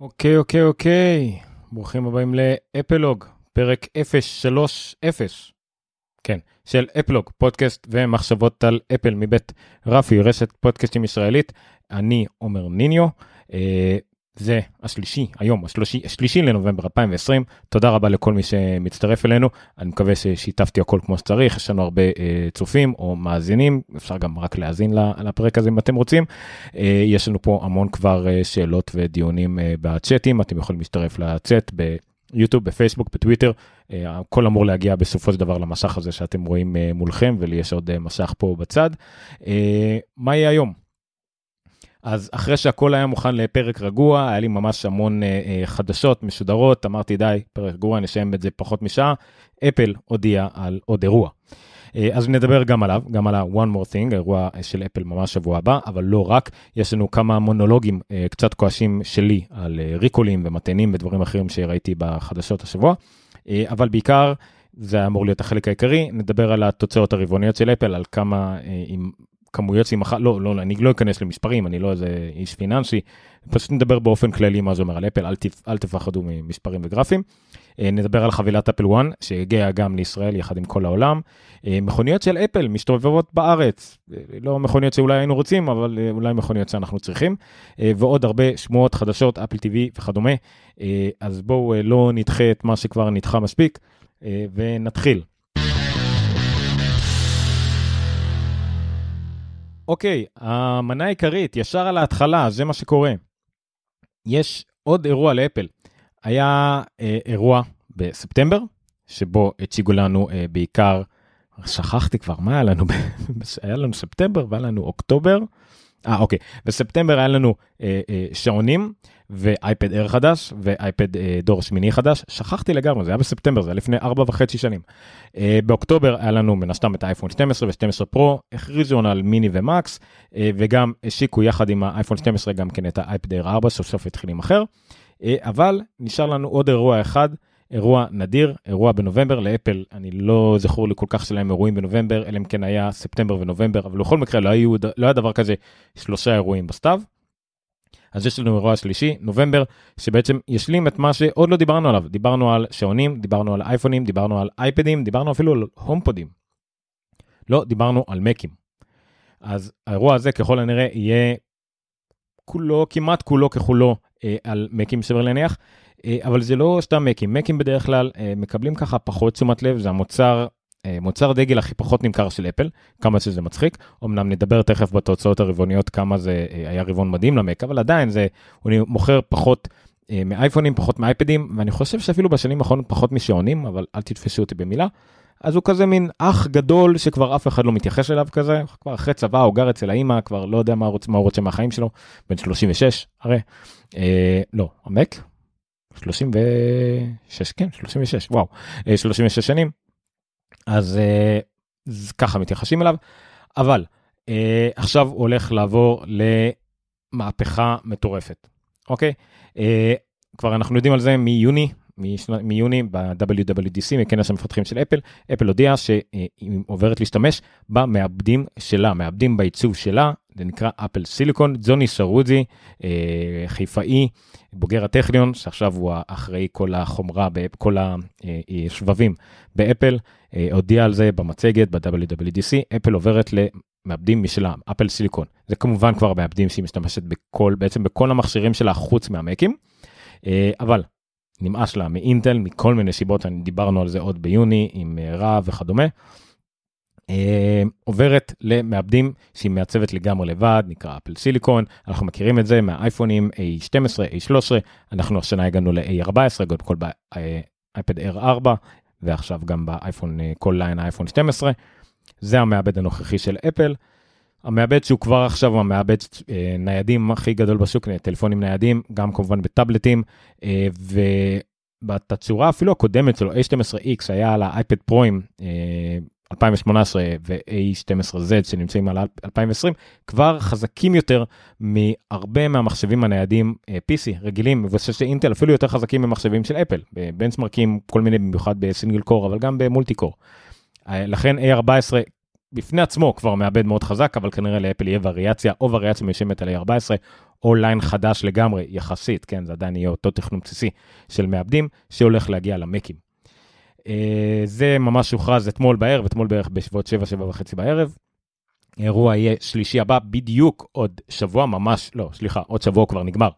אוקיי, אוקיי, אוקיי. ברוכים הבאים לאפלוג, פרק 030. כן, של אפלוג, פודקאסט ומחשבות על אפל מבית רפי, רשת פודקאסטים ישראלית. אני עומר ניניו. זה השלישי, היום, השלישי, השלישי לנובמבר 2020. תודה רבה לכל מי שמצטרף אלינו. אני מקווה ששיתפתי הכל כמו שצריך, יש לנו הרבה אה, צופים או מאזינים, אפשר גם רק להאזין לפרק הזה אם אתם רוצים. אה, יש לנו פה המון כבר אה, שאלות ודיונים אה, בצ'אטים, אתם יכולים להצטרף לצ'אט ביוטיוב, בפייסבוק, בטוויטר. אה, הכל אמור להגיע בסופו של דבר למסך הזה שאתם רואים אה, מולכם, ולי יש עוד אה, מסך פה בצד. מה יהיה היום? אז אחרי שהכל היה מוכן לפרק רגוע, היה לי ממש המון אה, אה, חדשות משודרות, אמרתי די, פרק רגוע, נשאם את זה פחות משעה, אפל הודיע על עוד אירוע. אה, אז נדבר גם עליו, גם על ה-one more thing, האירוע של אפל ממש שבוע הבא, אבל לא רק, יש לנו כמה מונולוגים אה, קצת כועשים שלי על אה, ריקולים ומתנים ודברים אחרים שראיתי בחדשות השבוע, אה, אבל בעיקר זה אמור להיות החלק העיקרי, נדבר על התוצאות הרבעוניות של אפל, על כמה, אה, עם כמויות שהיא מכרה, לא, לא, אני לא אכנס למספרים, אני לא איזה איש פיננסי, פשוט נדבר באופן כללי מה זה אומר על אפל, אל, תפ, אל תפחדו ממספרים וגרפים. אה, נדבר על חבילת אפל 1, שהגיעה גם לישראל יחד עם כל העולם. אה, מכוניות של אפל מסתובבות בארץ, אה, לא מכוניות שאולי היינו רוצים, אבל אולי מכוניות שאנחנו צריכים, ועוד הרבה שמועות חדשות, אפל TV וכדומה. אז בואו לא נדחה את מה שכבר נדחה מספיק, ונתחיל. אוקיי, המנה העיקרית, ישר על ההתחלה, זה מה שקורה. יש עוד אירוע לאפל. היה אה, אירוע בספטמבר, שבו הציגו לנו אה, בעיקר, שכחתי כבר, מה היה לנו? היה לנו ספטמבר והיה לנו אוקטובר. אה, אוקיי. בספטמבר היה לנו אה, אה, שעונים ואייפד אר חדש ואייפד אה, דור שמיני חדש. שכחתי לגמרי, זה היה בספטמבר, זה היה לפני ארבע וחצי שנים. אה, באוקטובר היה לנו מן הסתם את האייפון 12 ו-12 פרו, הכריזו על מיני ומקס, אה, וגם השיקו יחד עם האייפון 12 גם כן את האייפד אר 4, סוף סוף התחיל להימכר. אה, אבל נשאר לנו עוד אירוע אחד. אירוע נדיר, אירוע בנובמבר, לאפל אני לא זכור לי כל כך שלהם אירועים בנובמבר, אלא אם כן היה ספטמבר ונובמבר, אבל בכל מקרה לא, היו, לא היה דבר כזה שלושה אירועים בסתיו. אז יש לנו אירוע שלישי, נובמבר, שבעצם ישלים את מה שעוד לא דיברנו עליו. דיברנו על שעונים, דיברנו על אייפונים, דיברנו על אייפדים, דיברנו אפילו על הומפודים. לא, דיברנו על מקים. אז האירוע הזה ככל הנראה יהיה כולו, כמעט כולו ככולו אה, על מקים סביר להניח. אה, אבל זה לא סתם מקים, מקים בדרך כלל אה, מקבלים ככה פחות תשומת לב, זה המוצר, אה, מוצר דגל הכי פחות נמכר של אפל, כמה שזה מצחיק, אמנם נדבר תכף בתוצאות הרבעוניות כמה זה היה רבעון מדהים למק, אבל עדיין זה, הוא מוכר פחות מאייפונים, פחות מאייפדים, ואני חושב שאפילו בשנים האחרונות פחות משעונים, אבל אל תתפסו אותי במילה. אז הוא כזה מין אח גדול שכבר אף אחד לא מתייחס אליו כזה, כבר אחרי צבא הוא גר אצל האימא, כבר לא יודע מה הוא רוצה מהחיים שלו, בן 36 הרי. אה, לא, המק, 36, כן, 36, וואו, 36 אה, שנים. אז, אה, ככה מתייחסים אליו, אבל אה, עכשיו הוא הולך לעבור למהפכה מטורפת, אוקיי? כבר אנחנו יודעים על זה מיוני, מיוני ב-WWDC, מכנס המפתחים של אפל, אפל הודיעה שהיא עוברת להשתמש במעבדים שלה, מעבדים בעיצוב שלה, זה נקרא אפל סיליקון, זוני סרוזי, חיפאי, בוגר הטכניון, שעכשיו הוא אחראי כל החומרה, כל השבבים באפל, הודיע על זה במצגת ב-WWDC, אפל עוברת למעבדים משלה, אפל סיליקון. זה כמובן כבר מעבדים שהיא משתמשת בכל, בעצם בכל המכשירים שלה חוץ מהמקים, אבל נמאס לה מאינטל מכל מיני סיבות, דיברנו על זה עוד ביוני עם רהב וכדומה. אה, עוברת למעבדים שהיא מעצבת לגמרי לבד, נקרא אפל סיליקון, אנחנו מכירים את זה מהאייפונים A12, A13, אנחנו השנה הגענו ל-A14, קודם כל באייפד Air 4, ועכשיו גם באייפון, אה, כל ליין האייפון 12. זה המעבד הנוכחי של אפל. המעבד שהוא כבר עכשיו המעבד אה, ניידים הכי גדול בשוק, טלפונים ניידים, גם כמובן בטאבלטים, ובתצורה אפילו הקודמת שלו, A12X היה על האייפד פרוים אה, 2018 ו-A12Z שנמצאים על 2020 כבר חזקים יותר מהרבה מהמחשבים הניידים אה, PC רגילים מבוססי אינטל אפילו יותר חזקים ממחשבים של אפל בבנצמרקים כל מיני במיוחד בסינגל קור אבל גם במולטי קור. אה, לכן A14 בפני עצמו כבר מעבד מאוד חזק, אבל כנראה לאפל יהיה וריאציה, או וריאציה מיושמת על A14, או ליין חדש לגמרי, יחסית, כן, זה עדיין יהיה אותו תכנון בסיסי של מעבדים, שהולך להגיע למקים. אה, זה ממש הוכרז אתמול בערב, אתמול בערך בשבועות 7, 7 וחצי בערב. האירוע יהיה שלישי הבא, בדיוק עוד שבוע, ממש, לא, סליחה, עוד שבוע כבר נגמר.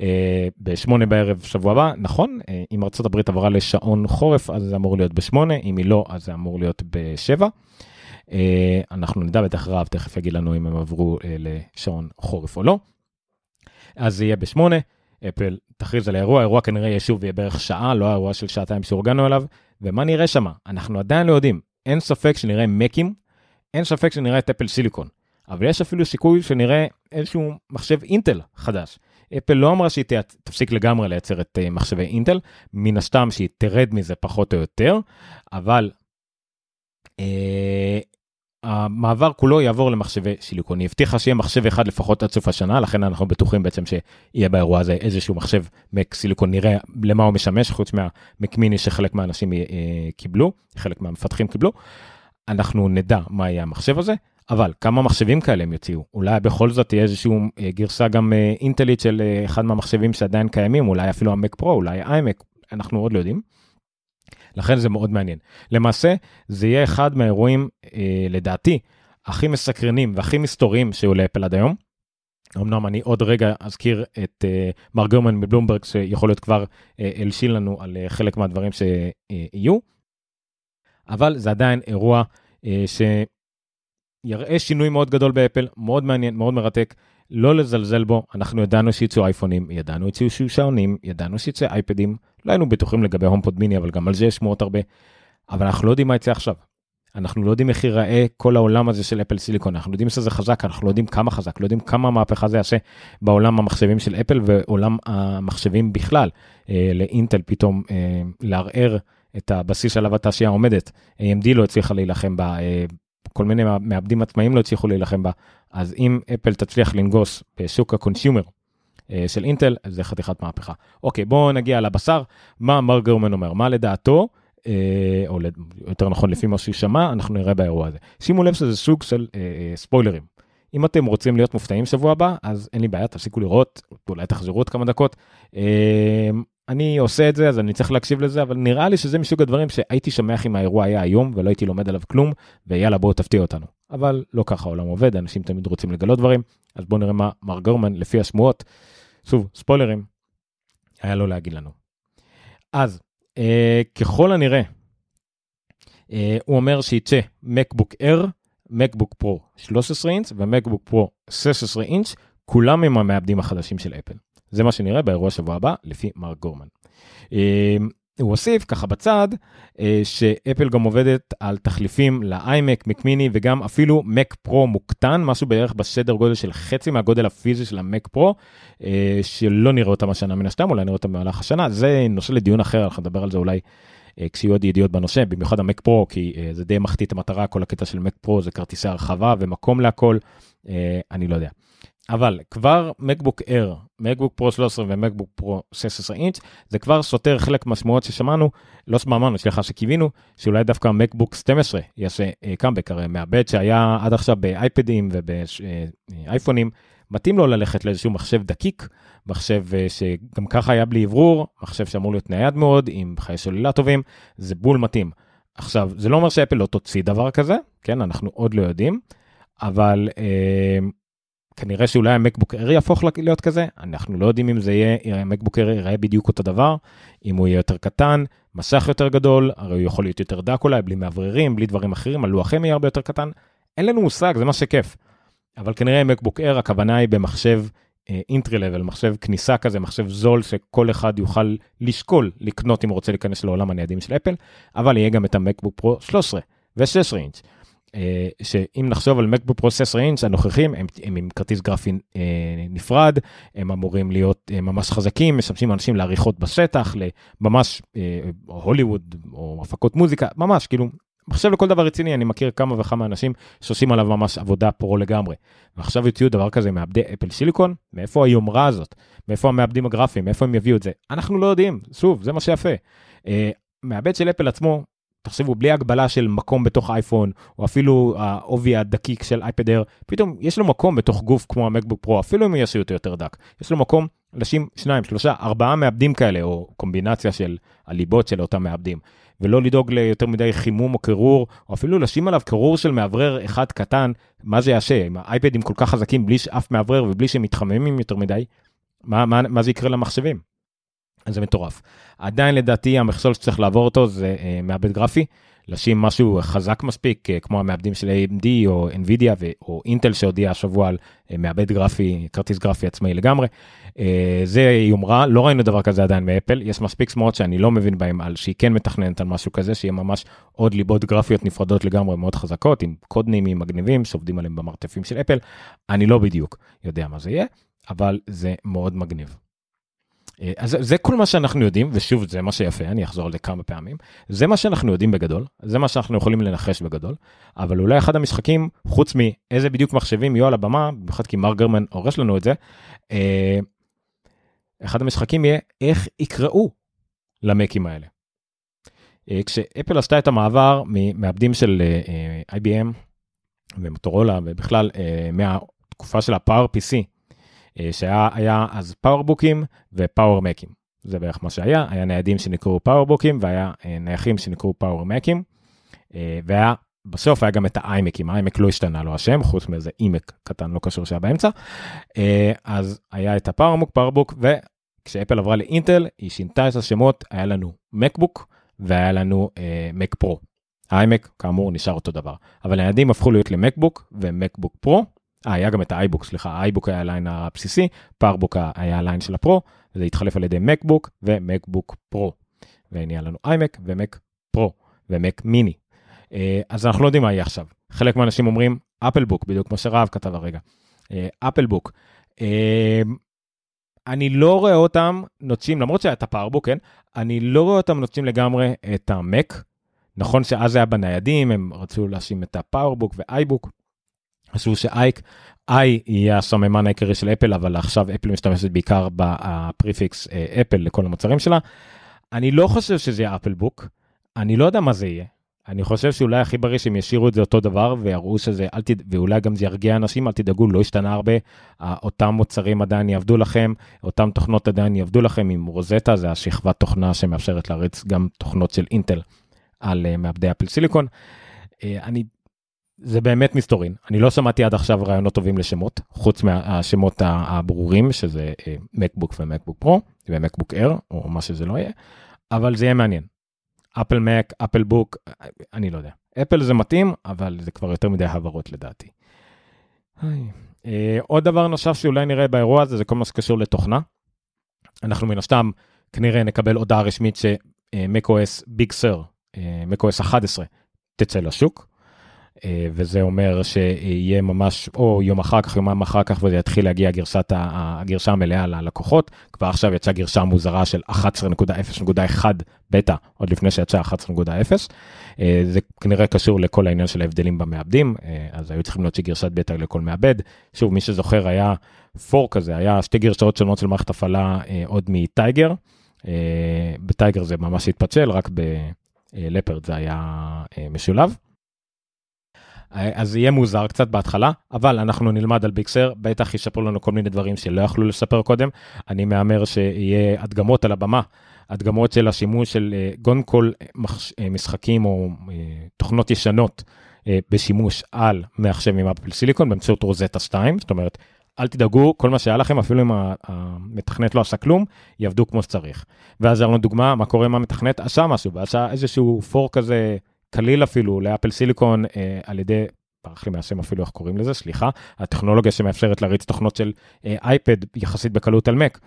אה, בשמונה בערב שבוע הבא, נכון, אה, אם ארה"ב עברה לשעון חורף, אז זה אמור להיות בשמונה, אם היא לא, אז זה אמור להיות בשבע. אנחנו נדע בטח רב, תכף יגיד לנו אם הם עברו לשעון חורף או לא. אז זה יהיה בשמונה, אפל תכריז על האירוע, האירוע כנראה יהיה שוב יהיה בערך שעה, לא האירוע של שעתיים שהורגלנו אליו, ומה נראה שם? אנחנו עדיין לא יודעים. אין ספק שנראה מקים, אין ספק שנראה את אפל סיליקון, אבל יש אפילו סיכוי שנראה איזשהו מחשב אינטל חדש. אפל לא אמרה שהיא תפסיק לגמרי לייצר את אה, מחשבי אינטל, מן הסתם שהיא תרד מזה פחות או יותר, אבל אה, המעבר כולו יעבור למחשבי סיליקון. היא הבטיחה שיהיה מחשב אחד לפחות עד סוף השנה, לכן אנחנו בטוחים בעצם שיהיה באירוע הזה איזשהו מחשב מק סיליקון, נראה למה הוא משמש, חוץ מהמק מיני שחלק מהאנשים אה, קיבלו, חלק מהמפתחים קיבלו. אנחנו נדע מה יהיה המחשב הזה, אבל כמה מחשבים כאלה הם יוציאו? אולי בכל זאת תהיה איזושהי אה, גרסה גם אה, אינטלית של אחד מהמחשבים שעדיין קיימים, אולי אפילו המק פרו, אולי איימק, אנחנו עוד לא יודעים. לכן זה מאוד מעניין. למעשה, זה יהיה אחד מהאירועים, אה, לדעתי, הכי מסקרנים והכי מסתוריים שהיו לאפל עד היום. אמנם אני עוד רגע אזכיר את אה, מר גרמן מבלומברג, שיכול להיות כבר אה, הלשין לנו על אה, חלק מהדברים שיהיו, אבל זה עדיין אירוע אה, שיראה שינוי מאוד גדול באפל, מאוד מעניין, מאוד מרתק. לא לזלזל בו, אנחנו ידענו שיצאו אייפונים, ידענו שיצאו שעונים, ידענו שיצאו אייפדים, לא היינו בטוחים לגבי HomePod mini, אבל גם על זה יש שמועות הרבה, אבל אנחנו לא יודעים מה יצא עכשיו. אנחנו לא יודעים איך ייראה כל העולם הזה של Apple Silicon, אנחנו יודעים שזה חזק, אנחנו לא יודעים כמה חזק, לא יודעים כמה מהפכה זה יעשה בעולם המחשבים של אפל ועולם המחשבים בכלל. אה, לאינטל פתאום אה, לערער את הבסיס שעליו התעשייה עומדת. AMD לא הצליחה להילחם בה, אה, כל מיני מעבדים עצמאיים לא הצליחו להילחם בה, אז אם אפל תצליח לנגוס בשוק ה consumer של אינטל, זה חתיכת מהפכה. אוקיי, בואו נגיע לבשר, מה מר גרמן אומר, מה לדעתו, אה, או יותר נכון לפי מה שהוא שמע, אנחנו נראה באירוע הזה. שימו לב שזה סוג של ספוילרים. אם אתם רוצים להיות מופתעים שבוע הבא, אז אין לי בעיה, תפסיקו לראות, אולי תחזרו עוד כמה דקות. אני עושה את זה אז אני צריך להקשיב לזה אבל נראה לי שזה מסוג הדברים שהייתי שמח אם האירוע היה היום ולא הייתי לומד עליו כלום ויאללה בואו תפתיע אותנו אבל לא ככה העולם עובד אנשים תמיד רוצים לגלות דברים אז בואו נראה מה מר גורמן לפי השמועות שוב ספוילרים היה לו להגיד לנו. אז אה, ככל הנראה אה, הוא אומר שיצא מקבוק אר מקבוק פרו 13 אינץ' ומקבוק פרו 16 אינץ' כולם עם המעבדים החדשים של אפל. זה מה שנראה באירוע שבוע הבא, לפי מרק גורמן. הוא הוסיף ככה בצד אה, שאפל גם עובדת על תחליפים לאיימק, מק מיני וגם אפילו מק פרו מוקטן, משהו בערך בסדר גודל של חצי מהגודל הפיזי של המק פרו, אה, שלא נראה אותם השנה מן הסתם, אולי נראה אותם במהלך השנה, זה נושא לדיון אחר, אנחנו נדבר על זה אולי אה, כשיהיו עוד ידיעות בנושא, במיוחד המק פרו, כי זה די מחטיא את המטרה, כל הקטע של מק פרו זה כרטיסי הרחבה ומקום להכל, אני לא יודע. אבל כבר מקבוק אר, מקבוק פרו 13 ומקבוק פרו 16 אינץ', זה כבר סותר חלק מהשמועות ששמענו, לא שמענו, סליחה שקיווינו, שאולי דווקא מקבוק 12 יעשה קאמבק, הרי מעבד שהיה עד עכשיו באייפדים ובאייפונים, מתאים לו ללכת לאיזשהו מחשב דקיק, מחשב אה, שגם ככה היה בלי אוורור, מחשב שאמור להיות נייד מאוד, עם חיי סוללה טובים, זה בול מתאים. עכשיו, זה לא אומר שאפל לא תוציא דבר כזה, כן, אנחנו עוד לא יודעים, אבל אה, כנראה שאולי ה MacBook Air יהפוך להיות כזה, אנחנו לא יודעים אם זה יהיה, ה MacBook Air ייראה בדיוק אותו דבר, אם הוא יהיה יותר קטן, מסך יותר גדול, הרי הוא יכול להיות יותר דק אולי, בלי מאווררים, בלי דברים אחרים, הלוח אם יהיה הרבה יותר קטן, אין לנו מושג, זה מה שכיף. אבל כנראה מקבוק אר, הכוונה היא במחשב אינטרי uh, לבל, מחשב כניסה כזה, מחשב זול שכל אחד יוכל לשקול לקנות אם הוא רוצה להיכנס לעולם הניידים של אפל, אבל יהיה גם את המקבוק פרו 13 ו-16 אינץ'. אה, שאם נחשוב על מקבוק פרוססור אינץ' הנוכחים הם, הם עם כרטיס גרפי אה, נפרד הם אמורים להיות אה, ממש חזקים משמשים אנשים לעריכות בשטח לממש הוליווד או הפקות מוזיקה ממש כאילו מחשב לכל דבר רציני אני מכיר כמה וכמה אנשים שעושים עליו ממש עבודה פרו לגמרי. ועכשיו יוציאו דבר כזה מעבדי אפל סיליקון מאיפה היומרה הזאת? מאיפה המעבדים הגרפיים? מאיפה הם יביאו את זה? אנחנו לא יודעים. שוב זה מה שיפה. מעבד של אפל עצמו תחשבו, בלי הגבלה של מקום בתוך אייפון, או אפילו העובי הדקיק של אייפד אייר, פתאום יש לו מקום בתוך גוף כמו המקבוק פרו, אפילו אם יש אותו יותר דק. יש לו מקום לשים שניים, שלושה, ארבעה מעבדים כאלה, או קומבינציה של הליבות של אותם מעבדים. ולא לדאוג ליותר מדי חימום או קירור, או אפילו לשים עליו קירור של מאוורר אחד קטן, מה זה יעשה? אם האייפדים כל כך חזקים בלי אף מאוורר ובלי שהם מתחממים יותר מדי, מה, מה, מה זה יקרה למחשבים? זה מטורף. עדיין לדעתי המכשול שצריך לעבור אותו זה אה, מעבד גרפי, לשים משהו חזק מספיק, אה, כמו המעבדים של AMD או NVIDIA ו- או אינטל שהודיע השבוע על אה, מעבד גרפי, כרטיס גרפי עצמאי לגמרי. אה, זה יומרה, לא ראינו דבר כזה עדיין מאפל, יש מספיק שמועות שאני לא מבין בהם על שהיא כן מתכננת על משהו כזה, שיהיה ממש עוד ליבות גרפיות נפרדות לגמרי מאוד חזקות, עם קוד נעימים מגניבים שעובדים עליהם במרתפים של אפל, אני לא בדיוק יודע מה זה יהיה, אבל זה מאוד מגניב. אה, אז זה כל מה שאנחנו יודעים, ושוב, זה מה שיפה, אני אחזור על זה כמה פעמים. זה מה שאנחנו יודעים בגדול, זה מה שאנחנו יכולים לנחש בגדול, אבל אולי אחד המשחקים, חוץ מאיזה בדיוק מחשבים יהיו על הבמה, במיוחד כי מר גרמן הורש לנו את זה, אה, אחד המשחקים יהיה איך יקראו למקים האלה. אה, כשאפל עשתה את המעבר ממעבדים של IBM ומוטורולה ובכלל מהתקופה של הפאור PC שהיה אז פאורבוקים ופאוור מקים. זה בערך מה שהיה, היה ניידים שנקראו פאורבוקים והיה אה, נייחים שנקראו פאוור מקים. אה, והיה, בסוף היה גם את האיימקים, האיימק לא השתנה לו השם, חוץ מאיזה אימק קטן לא קשור שהיה באמצע. אז היה את ה PowerBook, PowerBook, וכשאפל עברה לאינטל, היא שינתה את השמות, היה לנו MacBook והיה לנו Mac Pro. ה iMac כאמור נשאר אותו דבר, אבל הניידים הפכו להיות ל MacBook ו MacBook Pro. אה, היה גם את ה iBook, סליחה, ה iBook היה ה line הבסיסי, PowerBook היה ה line של ה Pro, וזה התחלף על ידי MacBook ו MacBook Pro. ונהיה לנו iMac ו Mac Pro ו Mac mini. אז אנחנו לא יודעים מה יהיה עכשיו. חלק מהאנשים אומרים Apple Book, בדיוק כמו שרב כתב הרגע. Apple Book. אה, אני לא רואה אותם נוטשים, למרות שהיה את ה PowerBook, כן? אני לא רואה אותם נוטשים לגמרי את ה Mac. נכון שאז זה היה בניידים, הם רצו להאשים את ה PowerBook ו iBook. חשבו שאייק, איי יהיה הסממן העיקרי של אפל, אבל עכשיו אפל משתמשת בעיקר ב prefix אפל לכל המוצרים שלה. אני לא חושב שזה יהיה Apple Book, אני לא יודע מה זה יהיה. אני חושב שאולי הכי בריא שהם ישאירו את זה אותו דבר ויראו שזה, אל תד... ואולי גם זה ירגיע אנשים, אל תדאגו, לא השתנה הרבה. אותם מוצרים עדיין יעבדו לכם, אותם תוכנות עדיין יעבדו לכם עם רוזטה, זה השכבת תוכנה שמאפשרת להריץ גם תוכנות של אינטל על uh, מעבדי אפל סיליקון. Uh, אני זה באמת מסתורין. אני לא שמעתי עד עכשיו רעיונות טובים לשמות, חוץ מהשמות הברורים, שזה מקבוק ומקבוק פרו, ומקבוק אר, או מה שזה לא יהיה, אבל זה יהיה מעניין. אפל מק, אפל בוק, אני לא יודע. אפל זה מתאים, אבל זה כבר יותר מדי העברות לדעתי. אה, עוד דבר נוסף שאולי נראה באירוע הזה, זה כל מה שקשור לתוכנה. אנחנו מן הסתם כנראה נקבל הודעה רשמית ש-macOS Big Sur, macOS 11, תצא לשוק. אה, וזה אומר שיהיה ממש או יום אחר כך, יומיים אחר כך, וזה יתחיל להגיע גרשת, הגרשה המלאה ללקוחות. כבר עכשיו יצאה גרשה מוזרה של 11.0.1 בטא, עוד לפני שיצאה 11.0. אה, זה כנראה קשור לכל העניין של ההבדלים במעבדים, אה, אז היו צריכים להוציא גרשת בטא לכל מעבד. שוב, מי שזוכר היה פור כזה, היה שתי גרשאות שונות של מערכת הפעלה עוד מטייגר. בטייגר זה ממש התפצל, רק בלפרד זה היה משולב. אז יהיה מוזר קצת בהתחלה, אבל אנחנו נלמד על ביקסר, בטח ישפרו לנו כל מיני דברים שלא יכלו לספר קודם. אני מהמר שיהיה הדגמות על הבמה, הדגמות של השימוש של אה, כל אה, משחקים או אה, תוכנות ישנות בשימוש על מחשב עם אפל סיליקון באמצעות רוזטה 2, זאת אומרת, אל תדאגו, כל מה שהיה לכם, אפילו אם המתכנת לא עשה כלום, יעבדו כמו שצריך. ואז היה לנו דוגמה, מה קורה אם המתכנת עשה משהו, ועשה איזשהו פור כזה קליל אפילו לאפל סיליקון אה, על ידי, ברח לי מהשם אפילו איך קוראים לזה, סליחה, הטכנולוגיה שמאפשרת להריץ תוכנות של אה, iPad יחסית בקלות על Mac.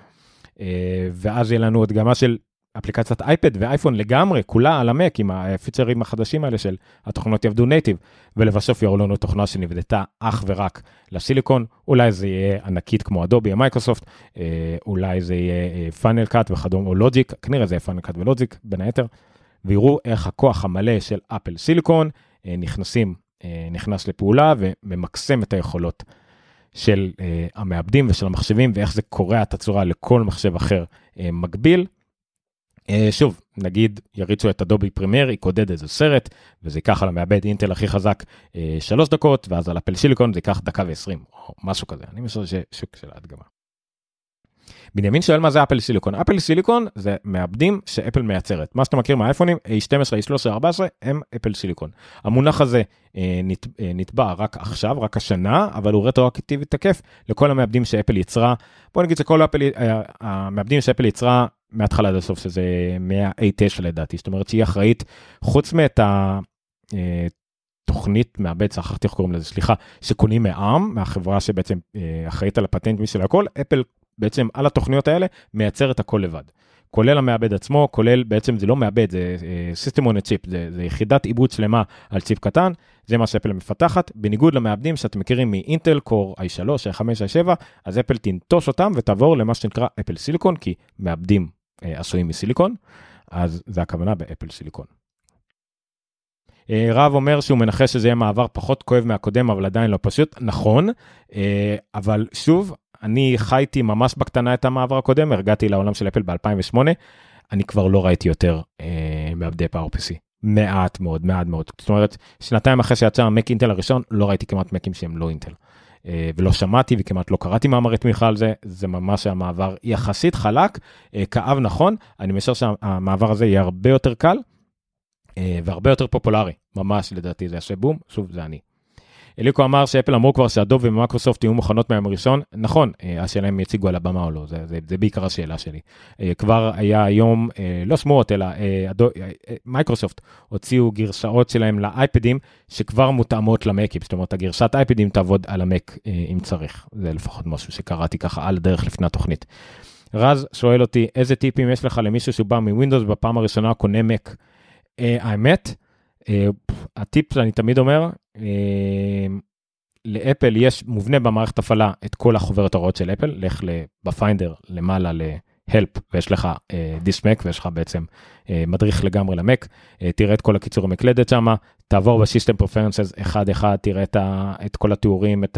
אה, ואז יהיה לנו הדגמה של אפליקציית iPad ואייפון לגמרי, כולה על ה Mac עם הפיצ'רים החדשים האלה של התוכנות יעבדו native, ולבסוף יראו לנו תוכנה שנבנתה אך ורק לסיליקון, אולי זה יהיה ענקית כמו אדובי או מייקרוסופט, אולי זה יהיה Final Cut וכדומה, או Logic, כנראה זה יהיה Final Cut ו Logic בין היתר. ויראו איך הכוח המלא של Apple Silicon אה, נכנסים, אה, נכנס לפעולה וממקסם את היכולות של אה, המעבדים ושל המחשבים ואיך זה קורע את הצורה לכל מחשב אחר מקביל. שוב, נגיד יריצו את Adobe Premiere, יקודד איזה סרט, וזה ייקח על המעבד אינטל הכי חזק שלוש דקות, ואז על Apple Silicon זה ייקח דקה ועשרים, או משהו כזה, אני חושב ששוק של ההדגמה. בנימין שואל מה זה Apple Silicon. Apple Silicon זה מעבדים שאפל מייצרת. מה שאתה מכיר מהאייפונים, A12, A13, 14, הם Apple Silicon. המונח הזה אה, נת, אה, נתבע רק עכשיו, רק השנה, אבל הוא רטרואקטיבי תקף לכל המעבדים שאפל יצרה. בוא נגיד שכל אפל, אה, המעבדים שאפל יצרה מההתחלה עד הסוף, שזה מה-A9 לדעתי, זאת אומרת שהיא אחראית, חוץ מאת ה... אה, תוכנית מעבד, שכחתי איך קוראים לזה, סליחה, שקונים מעם, מהחברה שבעצם אה, אחראית על הפטנט משל הכל, אפל בעצם על התוכניות האלה מייצר את הכל לבד. כולל המעבד עצמו, כולל בעצם זה לא מעבד, זה System on a chip, זה, זה יחידת עיבוד שלמה על צ'יפ קטן, זה מה שאפל מפתחת, בניגוד למעבדים שאתם מכירים מאינטל, Core i3, i5, i7, אז אפל תנטוש אותם ותעבור למה שנקרא Apple Silicon, כי מעבדים אה, עשויים מסיליקון, אז זה הכוונה ב Apple Silicon. אה, רב אומר שהוא מנחש שזה יהיה מעבר פחות כואב מהקודם, אבל עדיין לא פשוט. נכון, אה, אבל שוב, אני חוויתי ממש בקטנה את המעבר הקודם, הרגעתי לעולם של אפל ב-2008, אני כבר לא ראיתי יותר אה, מעבדי PowerPC. מעט מאוד, מעט מאוד. זאת אומרת, שנתיים אחרי שיצא המק אינטל הראשון, לא ראיתי כמעט מקים שהם לא אינטל. אה, ולא שמעתי וכמעט לא קראתי מאמרי תמיכה על זה, זה ממש המעבר יחסית חלק, אה, כאב נכון, אני משער שהמעבר הזה יהיה הרבה יותר קל אה, והרבה יותר פופולרי, ממש לדעתי זה יעשה בום, שוב זה אני. אליקו אמר שאפל אמרו כבר שהדוב ומיקרוסופט יהיו מוכנות מהיום הראשון, נכון, אה, השאלה אם יציגו על הבמה או לא, זה, זה, זה בעיקר השאלה שלי. אה, כבר היה היום, אה, לא שמועות, אלא מייקרוסופט הוציאו גרסאות שלהם לאייפדים שכבר מותאמות למקים, זאת אומרת הגרסת אייפדים תעבוד על המק אם צריך, זה לפחות משהו שקראתי ככה על דרך לפני התוכנית. רז שואל אותי, איזה טיפים יש לך למישהו שבא מווינדוס בפעם הראשונה קונה מק? האמת, הטיפ שאני תמיד אומר, לאפל יש מובנה במערכת הפעלה את כל החוברת ההוראות של אפל, לך בפיינדר למעלה ל-help ויש לך This Mac uh, ויש לך בעצם uh, מדריך לגמרי למק, uh, תראה את כל הקיצור המקלדת שם, תעבור ב-System Preferences אחד אחד, תראה את, ה, את כל התיאורים, את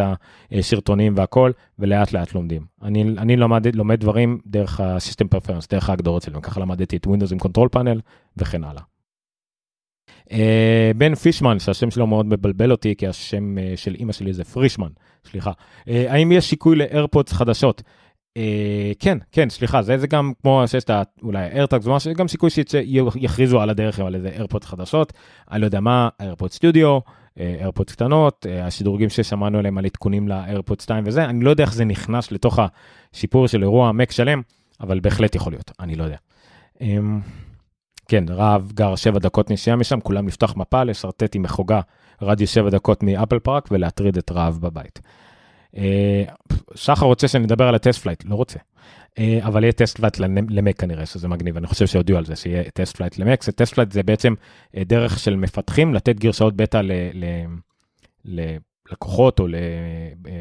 השרטונים והכל, ולאט לאט לומדים. אני, אני לומד, לומד דברים דרך ה-System Preferences, דרך ההגדרות שלהם, ככה למדתי את Windows עם Control Panel וכן הלאה. אה, בן פישמן, שהשם שלו מאוד מבלבל אותי, כי השם אה, של אימא שלי זה פרישמן, סליחה. אה, האם יש סיכוי לאיירפודס חדשות? כן, כן, סליחה, זה, זה גם כמו שיש את אולי איירטאג, זה ממש גם סיכוי שיכריזו על הדרך על איזה איירפודס חדשות. אני לא יודע מה, איירפודס סטודיו, איירפודס קטנות, השדרוגים ששמענו עליהם על עדכונים לאיירפודס 2 וזה, אני לא יודע איך זה נכנס לתוך השיפור של אירוע מק שלם, אבל בהחלט יכול להיות, אני לא יודע. כן, רהב גר 7 דקות נסיעה משם, כולם לפתוח מפה, לשרטט עם מחוגה רדיוס 7 דקות מאפל פארק ולהטריד את רהב בבית. אה, שחר רוצה שאני אדבר על ה-TestFlight, לא רוצה. אה, אבל יהיה TestFlight למק כנראה, שזה מגניב, אני חושב שהודיעו על זה, שיהיה TestFlight למק. TestFlight זה בעצם אה, דרך של מפתחים לתת גרסאות בטא לקוחות או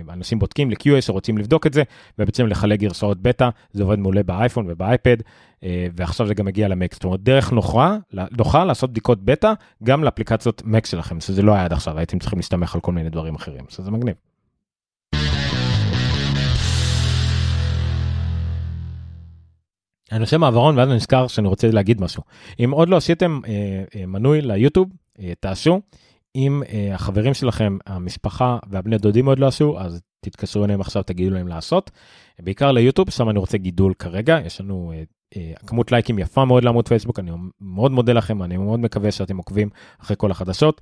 לאנשים בודקים, ל-QA שרוצים לבדוק את זה, ובעצם לחלק גרסאות בטא, זה עובד מעולה באייפון ובאייפד, אה, ועכשיו זה גם מגיע למק, זאת אומרת דרך נוחה, נוחה לעשות בדיקות בטא גם לאפליקציות מק שלכם, שזה לא היה עד עכשיו, הייתם צריכים להסתמך על כל מיני דברים אחרים, שזה מגניב. אני עושה מעברון ואז אני נזכר שאני רוצה להגיד משהו. אם עוד לא עשיתם אה, אה, מנוי ליוטיוב, אה, תעשו. אם אה, החברים שלכם, המשפחה והבני דודים עוד לא עשו, אז תתקשרו אליהם עכשיו, תגידו להם לעשות. בעיקר ליוטיוב, שם אני רוצה גידול כרגע, יש לנו אה, אה, כמות לייקים יפה מאוד לעמוד פייסבוק, אני מאוד מודה לכם, אני מאוד מקווה שאתם עוקבים אחרי כל החדשות.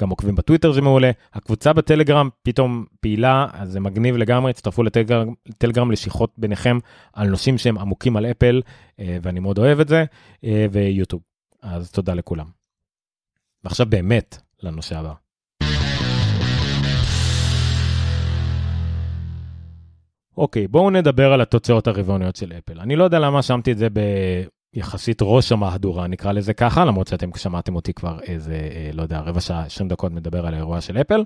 גם עוקבים בטוויטר זה מעולה, הקבוצה בטלגרם פתאום פעילה, אז זה מגניב לגמרי, הצטרפו לטלגרם, לשיחות ביניכם על נושאים שהם עמוקים על אפל, אה, ואני מאוד אוהב את זה, אה, ויוטיוב. אז תודה לכולם. ועכשיו באמת, לנושא הבא. אוקיי, בואו נדבר על התוצאות הרבעוניות של אפל. אני לא יודע למה שמתי את זה ביחסית ראש המהדורה, נקרא לזה ככה, למרות שאתם שמעתם אותי כבר איזה, אה, לא יודע, רבע שעה, 20 דקות מדבר על האירוע של אפל.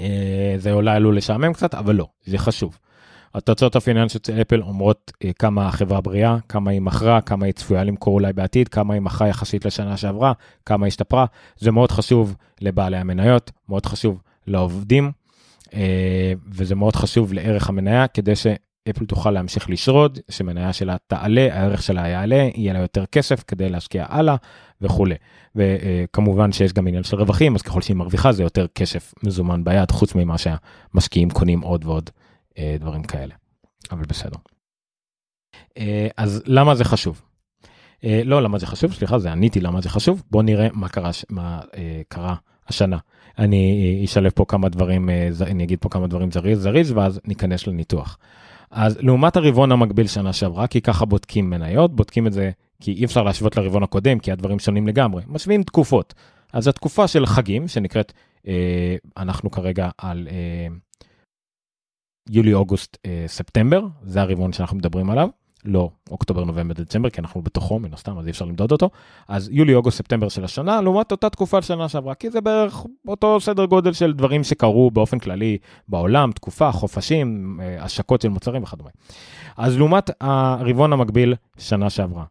אה, זה אולי עלול לשעמם קצת, אבל לא, זה חשוב. התוצאות הפיננסיות של אפל אומרות אה, כמה החברה בריאה, כמה היא מכרה, כמה היא צפויה למכור אולי בעתיד, כמה היא מכרה יחסית לשנה שעברה, כמה היא השתפרה. זה מאוד חשוב לבעלי המניות, מאוד חשוב לעובדים, אה, וזה מאוד חשוב לערך המניה, כדי ש... אפל תוכל להמשיך לשרוד, שמניה שלה תעלה, הערך שלה יעלה, יהיה לה יותר כסף כדי להשקיע הלאה וכולי. וכמובן שיש גם עניין של רווחים, אז ככל שהיא מרוויחה זה יותר כסף מזומן ביד, חוץ ממה שהמשקיעים קונים עוד ועוד אה, דברים כאלה. אבל בסדר. אה, אז למה זה חשוב? אה, לא למה זה חשוב, סליחה, זה עניתי למה זה חשוב. בואו נראה מה קרה, מה קרה השנה. אני אשלב פה כמה דברים, אני אגיד פה כמה דברים זריז זריז, ואז ניכנס לניתוח. אז לעומת הרבעון המקביל שנה שעברה, כי ככה בודקים מניות, בודקים את זה כי אי אפשר להשוות לרבעון הקודם, כי הדברים שונים לגמרי. משווים תקופות. אז התקופה של חגים, שנקראת, אה, אנחנו כרגע על אה, יולי, אוגוסט, אה, ספטמבר, זה הרבעון שאנחנו מדברים עליו. לא אוקטובר, נובמבר, דצמבר, כי אנחנו בתוכו, מן הסתם, אז אי אפשר למדוד אותו. אז יולי, אוגוסט, ספטמבר של השנה, לעומת אותה תקופה שנה שעברה, כי זה בערך אותו סדר גודל של דברים שקרו באופן כללי בעולם, תקופה, חופשים, אה, השקות של מוצרים וכדומה. אז לעומת הרבעון המקביל שנה שעברה.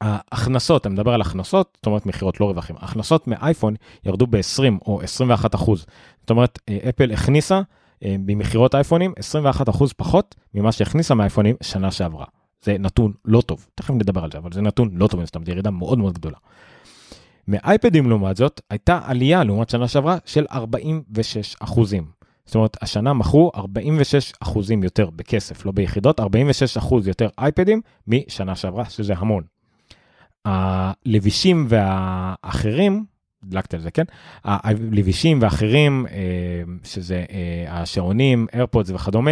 ההכנסות, אני מדבר על הכנסות, זאת אומרת מכירות, לא רווחים, הכנסות מאייפון ירדו ב-20 או 21 אחוז. זאת אומרת, אה, אפל הכניסה אה, במכירות אייפונים 21 אחוז פחות ממה שהכניסה מאייפונים שנה שעברה. זה נתון לא טוב, תכף נדבר על זה, אבל זה נתון לא טוב, זאת ירידה מאוד מאוד גדולה. מאייפדים לעומת זאת, הייתה עלייה לעומת שנה שעברה של 46 אחוזים. זאת אומרת, השנה מכרו 46 אחוזים יותר בכסף, לא ביחידות, 46 אחוז יותר אייפדים משנה שעברה, שזה המון. הלבישים והאחרים, דלקת על זה, כן? הלבישים והאחרים, אה, שזה אה, השעונים, איירפודס וכדומה,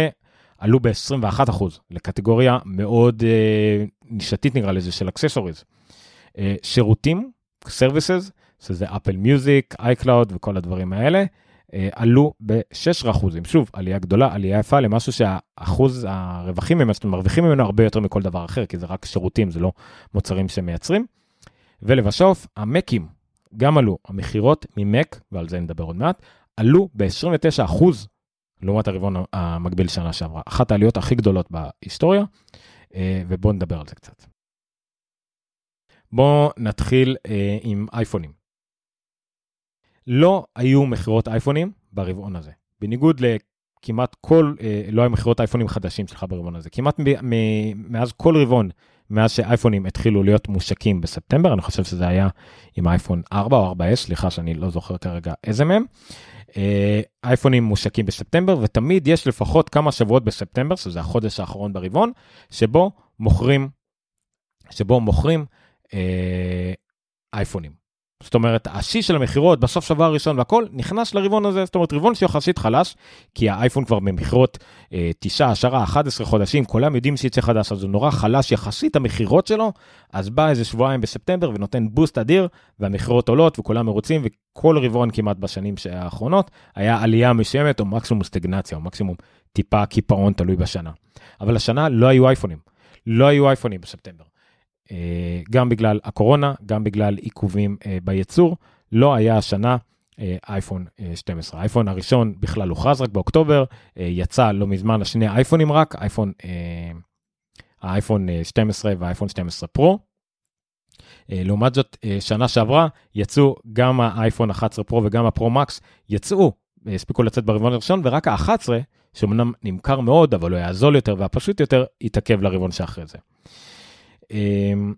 עלו ב-21% לקטגוריה מאוד אה, נישתית נקרא לזה, של accessories. שירותים, services, שזה Apple Music, iCloud וכל הדברים האלה, עלו ב-6%. שוב, עלייה גדולה, עלייה יפה למשהו שהאחוז הרווחים ממנו, שאתם מרוויחים ממנו הרבה יותר מכל דבר אחר, כי זה רק שירותים, זה לא מוצרים שמייצרים. ולבסוף, המקים גם עלו, המכירות ממק, ועל זה נדבר עוד מעט, עלו ב-29% לעומת הרבעון המקביל שנה שעברה. אחת העליות הכי גדולות בהיסטוריה, אה, ובואו נדבר על זה קצת. בואו נתחיל אה, עם אייפונים. לא היו מכירות אייפונים ברבעון הזה. בניגוד לכמעט כל, אה, לא היו מכירות אייפונים חדשים שלך ברבעון הזה. כמעט מאז כל רבעון, מאז שאייפונים התחילו להיות מושקים בספטמבר, אני חושב שזה היה עם אייפון 4 או 4S, סליחה שאני לא זוכר כרגע איזה מהם. אה, אייפונים מושקים בספטמבר, ותמיד יש לפחות כמה שבועות בספטמבר, שזה החודש האחרון ברבעון, שבו מוכרים, שבו מוכרים אה, אייפונים. זאת אומרת, השיא של המכירות בסוף שבוע הראשון והכל נכנס לרבעון הזה, זאת אומרת, רבעון שיחסית חלש, כי האייפון כבר במכירות אה, 9, 10, 11 חודשים, כולם יודעים שיצא חדש, אז הוא נורא חלש יחסית המכירות שלו, אז בא איזה שבועיים בספטמבר ונותן בוסט אדיר, והמכירות עולות וכולם מרוצים, וכל רבעון כמעט בשנים האחרונות היה עלייה מסוימת, או מקסימום סטגנציה, או מקסימום טיפה קיפאון תלוי בשנה. אבל השנה לא היו אייפונים, לא היו אייפונים בספטמבר. אה, גם בגלל הקורונה, גם בגלל עיכובים אה, בייצור, לא היה השנה אה, אייפון 12. האייפון הראשון בכלל הוכרז רק באוקטובר, יצא לא מזמן השני אייפונים רק, אייפון, האייפון 12 והאייפון 12 פרו. לעומת זאת, שנה שעברה יצאו גם האייפון 11 פרו וגם הפרו מקס יצאו, הספיקו לצאת ברבעון הראשון, ורק ה-11, שאומנם נמכר מאוד, אבל הוא היה זול יותר והפשוט יותר, התעכב לרבעון שאחרי זה. אמ,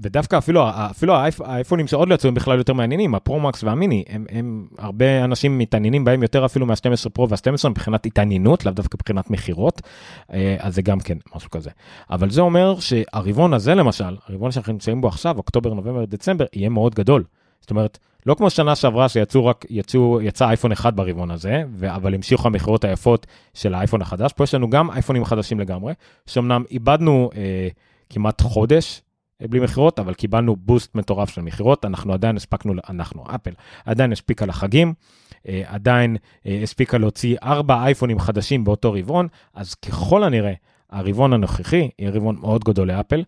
ודווקא אפילו אפילו האייפונים שעוד לא יצאו הם בכלל יותר מעניינים הפרו-מקס והמיני הם, הם הרבה אנשים מתעניינים בהם יותר אפילו מה-12 פרו וה-12 מבחינת התעניינות לאו דווקא מבחינת מכירות אה, אז זה גם כן משהו כזה אבל זה אומר שהרבעון הזה למשל הרבעון שאנחנו נמצאים בו עכשיו אוקטובר נובמבר דצמבר יהיה מאוד גדול זאת אומרת לא כמו שנה שעברה שיצאו רק יצאו יצא אייפון אחד ברבעון הזה ו- אבל המשיכו המכירות היפות של האייפון החדש פה יש לנו גם אייפונים חדשים לגמרי שאומנם איבדנו. אה, כמעט חודש אה, בלי מכירות, אבל קיבלנו בוסט מטורף של מכירות, אנחנו עדיין הספקנו, אנחנו, אפל, עדיין הספיקה לחגים, אה, עדיין אה, הספיקה להוציא ארבע אייפונים חדשים באותו רבעון, אז ככל הנראה, הרבעון הנוכחי יהיה רבעון מאוד גדול לאפל.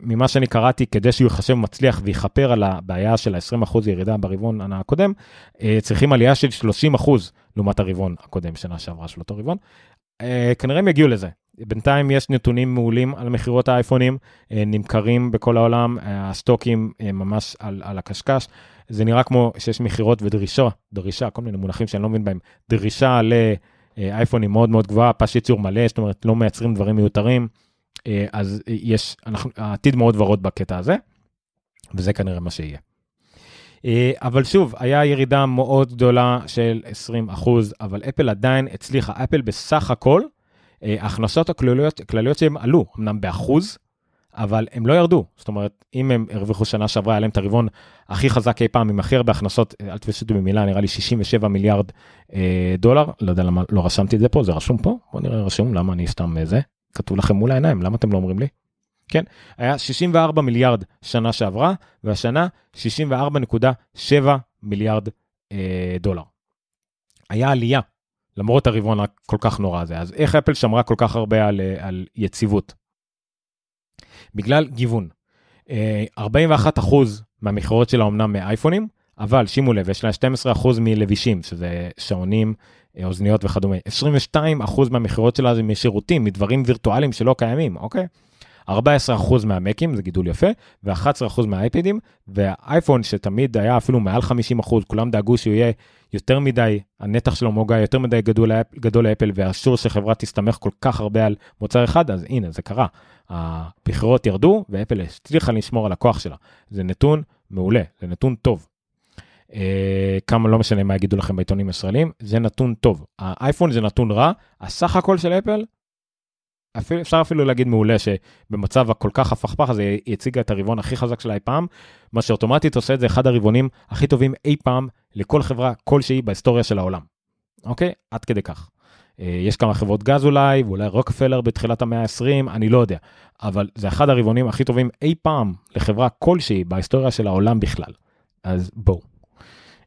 ממה שאני קראתי, כדי שהוא ייחשב מצליח ויכפר על הבעיה של ה-20% ירידה ברבעון הקודם, צריכים עלייה של 30% לעומת הרבעון הקודם, שנה שעברה של אותו רבעון. כנראה הם יגיעו לזה, בינתיים יש נתונים מעולים על מכירות האייפונים, אה, נמכרים בכל העולם, אה, הסטוקים אה, ממש על, על הקשקש. זה נראה כמו שיש מכירות ודרישה, דרישה, כל מיני מונחים שאני לא מבין בהם, דרישה ל... אייפונים מאוד מאוד גבוהה, פס ייצור מלא, זאת אומרת לא מייצרים דברים מיותרים, אז יש, אנחנו, העתיד מאוד ורוד בקטע הזה, וזה כנראה מה שיהיה. אבל שוב, היה ירידה מאוד גדולה של 20 אחוז, אבל אפל עדיין הצליחה, אפל בסך הכל, ההכנסות הכלליות, שהם עלו, אמנם באחוז, אבל הם לא ירדו. זאת אומרת, אם הם הרוויחו שנה שעברה, היה להם את הרבעון הכי חזק אי פעם, עם הכי הרבה הכנסות, אל תפסו אותי במילה, נראה לי 67 מיליארד אה, דולר, לא יודע למה לא רשמתי את זה פה, זה רשום פה? בוא נראה רשום, למה אני סתם אה, זה? כתוב לכם מול העיניים, למה אתם לא אומרים לי? כן, היה 64 מיליארד שנה שעברה, והשנה 64.7 מיליארד אה, דולר. היה עלייה, למרות הרבעון הכל כך נורא הזה. אז איך אפל שמרה כל כך הרבה על, אה, על יציבות? בגלל גיוון. 41% אה, מהמכירות שלה אומנם מאייפונים, אבל שימו לב, יש לה 12% מלבישים, שזה שעונים, אה, אוזניות וכדומה. 22% מהמכירות שלה זה משירותים, מדברים וירטואליים שלא קיימים, אוקיי? 14% מהמקים, זה גידול יפה, ו-11% מהאייפדים, והאייפון שתמיד היה אפילו מעל 50%, כולם דאגו שהוא יהיה יותר מדי, הנתח שלו מוגע יותר מדי גדול, גדול לאפל, ואסור שחברה תסתמך כל כך הרבה על מוצר אחד, אז הנה, זה קרה. הבחירות ירדו, ואפל הצליחה לשמור על הכוח שלה. זה נתון מעולה, זה נתון טוב. אה, כמה לא משנה מה יגידו לכם בעיתונים ישראלים, זה נתון טוב. האייפון זה נתון רע, הסך הכל של אפל אפילו, אפשר אפילו להגיד מעולה שבמצב הכל כך הפכפך הזה היא הציגה את הרבעון הכי חזק שלה אי פעם, מה שאוטומטית עושה את זה אחד הרבעונים הכי טובים אי פעם לכל חברה כלשהי בהיסטוריה של העולם. אוקיי? עד כדי כך. אה, יש כמה חברות גז אולי, ואולי רוקפלר בתחילת המאה ה-20, אני לא יודע. אבל זה אחד הרבעונים הכי טובים אי פעם לחברה כלשהי בהיסטוריה של העולם בכלל. אז בואו,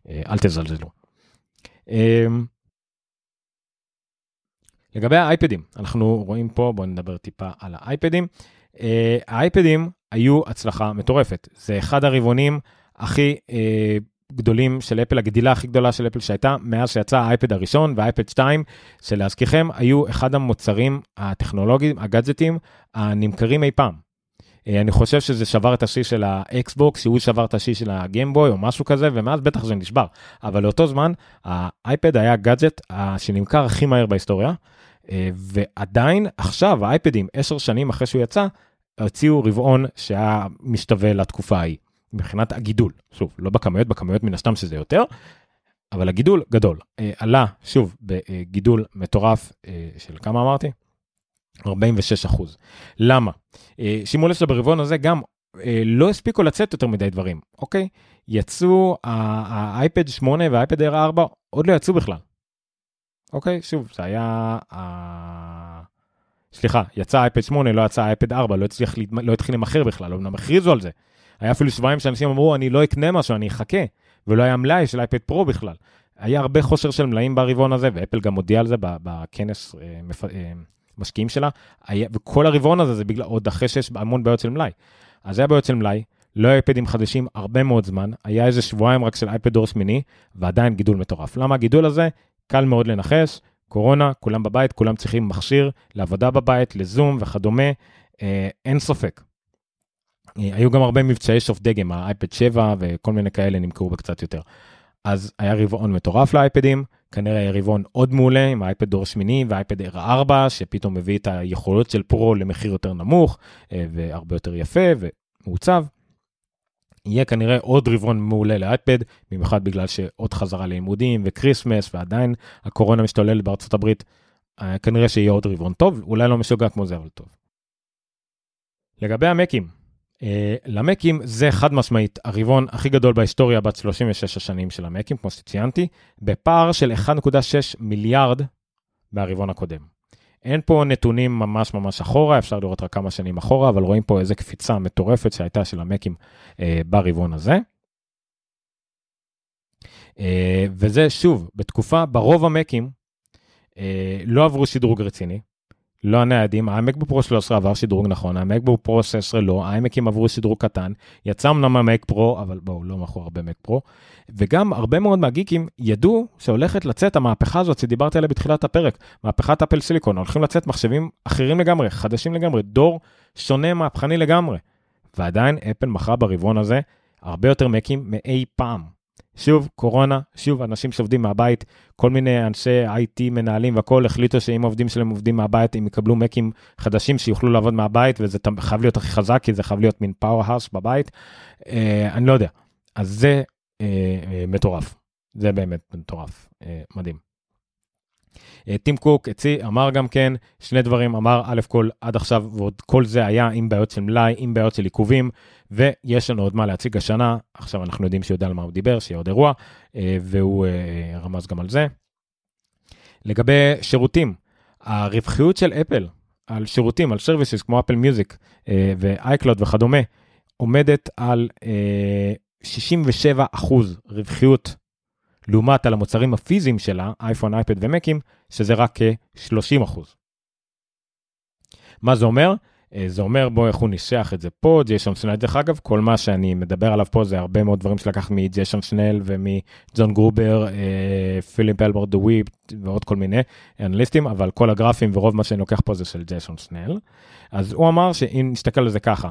אה, אל תזלזלו. לגבי האייפדים, אנחנו רואים פה, בואו נדבר טיפה על האייפדים. Uh, האייפדים היו הצלחה מטורפת. זה אחד הרבעונים הכי uh, גדולים של אפל, הגדילה הכי גדולה של אפל שהייתה מאז שיצא האייפד הראשון והאייפד 2, שלהזכירכם היו אחד המוצרים הטכנולוגיים, הגאדג'טים, הנמכרים אי פעם. Uh, אני חושב שזה שבר את השיא של האקסבוקס, שהוא שבר את השיא של הגיימבוי או משהו כזה, ומאז בטח זה נשבר. אבל לאותו זמן, האייפד היה גאדג'ט שנמכר הכי מהר בהיסטוריה. אה, ועדיין עכשיו האייפדים, עשר שנים אחרי שהוא יצא, הוציאו רבעון שהיה משתווה לתקופה ההיא, מבחינת הגידול. שוב, לא בכמויות, בכמויות מן הסתם שזה יותר, אבל הגידול גדול. אה, עלה, שוב, בגידול מטורף אה, של כמה אמרתי? 46 אחוז. למה? שימו לב שברבעון הזה גם לא הספיקו לצאת יותר מדי דברים, אוקיי? יצאו האייפד 8 והאייפד 4 עוד לא יצאו בכלל. אוקיי, שוב, זה היה... ה... סליחה, יצא אייפד 8, לא יצא אייפד 4, לא הצליח, לא התחיל למכר בכלל, אמנם הכריזו על זה. היה אפילו שבועיים שאנשים אמרו, אני לא אקנה משהו, אני אחכה, ולא היה מלאי של אייפד פרו בכלל. היה הרבה חוסר של מלאים ברבעון הזה, ואפל גם הודיע על זה בכנס אה. אה, משקיעים שלה, היה... וכל הרבעון הזה זה בגלל, עוד אחרי שיש המון בעיות של מלאי. אז היה בעיות של מלאי, לא היה אייפדים חדשים הרבה מאוד זמן, היה איזה שבועיים רק של אייפד דור שמיני, ועדיין גידול מטורף. למה הגידול הזה? קל מאוד לנחש, קורונה, כולם בבית, כולם צריכים מכשיר לעבודה בבית, לזום וכדומה, אה, אין ספק. אה, היו גם הרבה מבצעי סוף דגם, האייפד 7 וכל מיני כאלה נמכרו בקצת יותר. אז היה רבעון מטורף לאייפדים, כנראה היה רבעון עוד מעולה עם האייפד דור שמיני והאייפד r 4 שפתאום מביא את היכולות של פרו למחיר יותר נמוך אה, והרבה יותר יפה ומעוצב. יהיה כנראה עוד רבעון מעולה לאייפד, במיוחד בגלל שעוד חזרה לימודים וכריסמס ועדיין הקורונה משתוללת בארצות הברית, אה, כנראה שיהיה עוד רבעון טוב, אולי לא משוגע כמו זה אבל טוב. לגבי המקים, אה, למקים זה חד משמעית הרבעון הכי גדול בהיסטוריה בת 36 השנים של המקים, כמו שציינתי, בפער של 1.6 מיליארד מהרבעון הקודם. אין פה נתונים ממש ממש אחורה, אפשר לראות רק כמה שנים אחורה, אבל רואים פה איזה קפיצה מטורפת שהייתה של המקים אה, ברבעון הזה. אה, וזה שוב, בתקופה, ברוב המקים אה, לא עברו שדרוג רציני, לא הניידים, המקבוק פרו 13 עבר שדרוג נכון, המקבוק פרו 16 לא, האיימקים עברו שדרוג קטן, יצא אמנם המק פרו, אבל בואו, לא מכרו הרבה מק פרו, וגם הרבה מאוד מהגיקים ידעו שהולכת לצאת המהפכה הזאת שדיברתי עליה בתחילת הפרק, מהפכת אפל סיליקון, הולכים לצאת מחשבים אחרים לגמרי, חדשים לגמרי, דור שונה, מהפכני לגמרי. ועדיין אפל מכרה ברבעון הזה הרבה יותר מקים מאי פעם. שוב, קורונה, שוב, אנשים שעובדים מהבית, כל מיני אנשי IT מנהלים והכול החליטו שאם העובדים שלהם עובדים מהבית, הם יקבלו מקים חדשים שיוכלו לעבוד מהבית, וזה חייב להיות הכי חזק, כי זה חייב להיות מין פאוור האוס בבית. אה, אני לא יודע. אז זה אה, אה, מטורף. זה באמת מטורף. אה, מדהים. אה, טים קוק הוציא, אמר גם כן שני דברים, אמר א' כל עד עכשיו, ועוד כל זה היה עם בעיות של מלאי, עם בעיות של עיכובים, ויש לנו עוד מה להציג השנה, עכשיו אנחנו יודעים שהוא יודע על מה הוא דיבר, שיהיה עוד אירוע, אה, והוא אה, רמז גם על זה. לגבי שירותים, הרווחיות של אפל על שירותים, על services כמו Apple Music ו-iCloud וכדומה, עומדת על 67 אחוז רווחיות לעומת על המוצרים הפיזיים שלה, אייפון, אייפד ומקים, שזה רק כ-30 מה זה אומר? אה, זה אומר בוא איך הוא ניסח את זה פה, ג'ייסון סנל, דרך אגב, כל מה שאני מדבר עליו פה זה הרבה מאוד דברים שלקח מג'ייסון סנל ומג'ון גרובר, אה, Philip Elmer-DeWitt ועוד כל מיני אנליסטים, אבל כל הגרפים ורוב מה שאני לוקח פה זה של ג'ייסון סנל. אז הוא אמר שאם נסתכל על זה ככה,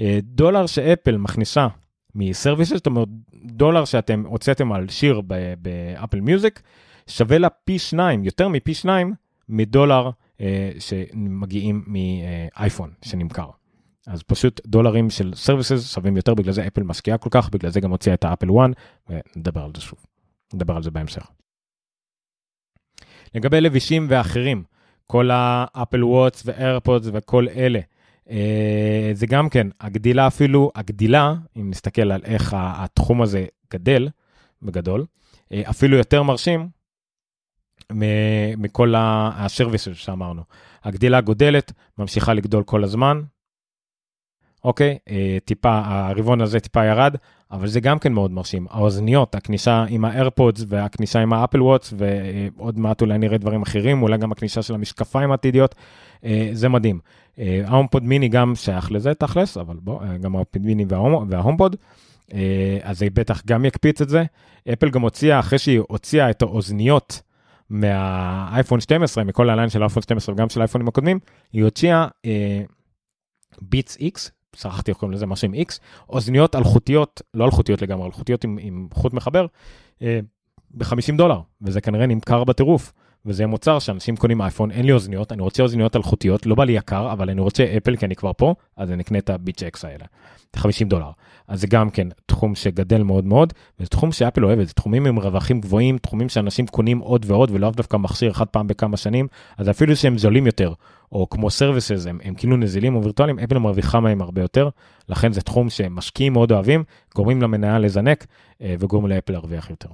אה, דולר שאפל מכניסה מ-services, זאת אומרת דולר שאתם הוצאתם על שיר ב-Apple Music, שווה לה פי שניים, יותר מפי שניים מדולר אה, שמגיעים מאייפון שנמכר. אז פשוט דולרים של services שווים יותר, בגלל זה אפל משקיעה כל כך, בגלל זה גם הוציאה את ה-Apple One, ונדבר על זה שוב, נדבר על זה בהמשך. לגבי לבישים ואחרים, כל האפל וואטס ואיירפודס וכל אלה, אה, זה גם כן, הגדילה אפילו, הגדילה, אם נסתכל על איך התחום הזה גדל, בגדול, אה, אפילו יותר מרשים מכל ה-services שאמרנו. הגדילה גודלת, ממשיכה לגדול כל הזמן. אוקיי, אה, טיפה, הרבעון הזה טיפה ירד, אבל זה גם כן מאוד מרשים. האוזניות, הכניסה עם האיירפודס והכניסה עם האפל וואטס, ועוד מעט אולי נראה דברים אחרים, אולי גם הכניסה של המשקפיים העתידיות, זה מדהים. ההומפוד מיני גם שייך לזה תכלס, אבל בוא, גם ההומפוד מיני וההומפוד. אה, אז זה בטח גם יקפיץ את זה. אפל גם הוציאה, אחרי שהיא הוציאה את האוזניות מהאייפון 12, מכל הליין של האייפון 12 וגם של האייפונים הקודמים, היא הוציאה ביטס uh, X, שכחתי איך קוראים לזה, משהו עם X, אוזניות אלחוטיות, לא אלחוטיות לגמרי, אלחוטיות עם, עם חוט מחבר, uh, ב-50 דולר, וזה כנראה נמכר בטירוף. וזה מוצר שאנשים קונים אייפון, אין לי אוזניות, אני רוצה אוזניות אלחוטיות, לא בא לי יקר, אבל אני רוצה אפל כי אני כבר פה, אז אני אקנה את הביטס X האלה, 50 דולר. אז זה גם כן תחום שגדל מאוד מאוד, וזה תחום שאפל אוהבת, זה תחומים עם רווחים גבוהים, תחומים שאנשים קונים עוד ועוד, ולאו דווקא מכשיר אחד פעם בכמה שנים, אז אפילו שהם זולים יותר, או כמו services, הם, הם כאילו נזילים או וירטואליים, אפל מרוויחה מהם הרבה יותר, לכן זה תחום שמשקיעים מאוד אוהבים, גורמים למניה לזנק, אה, וגורמים לאפל להרוויח יותר.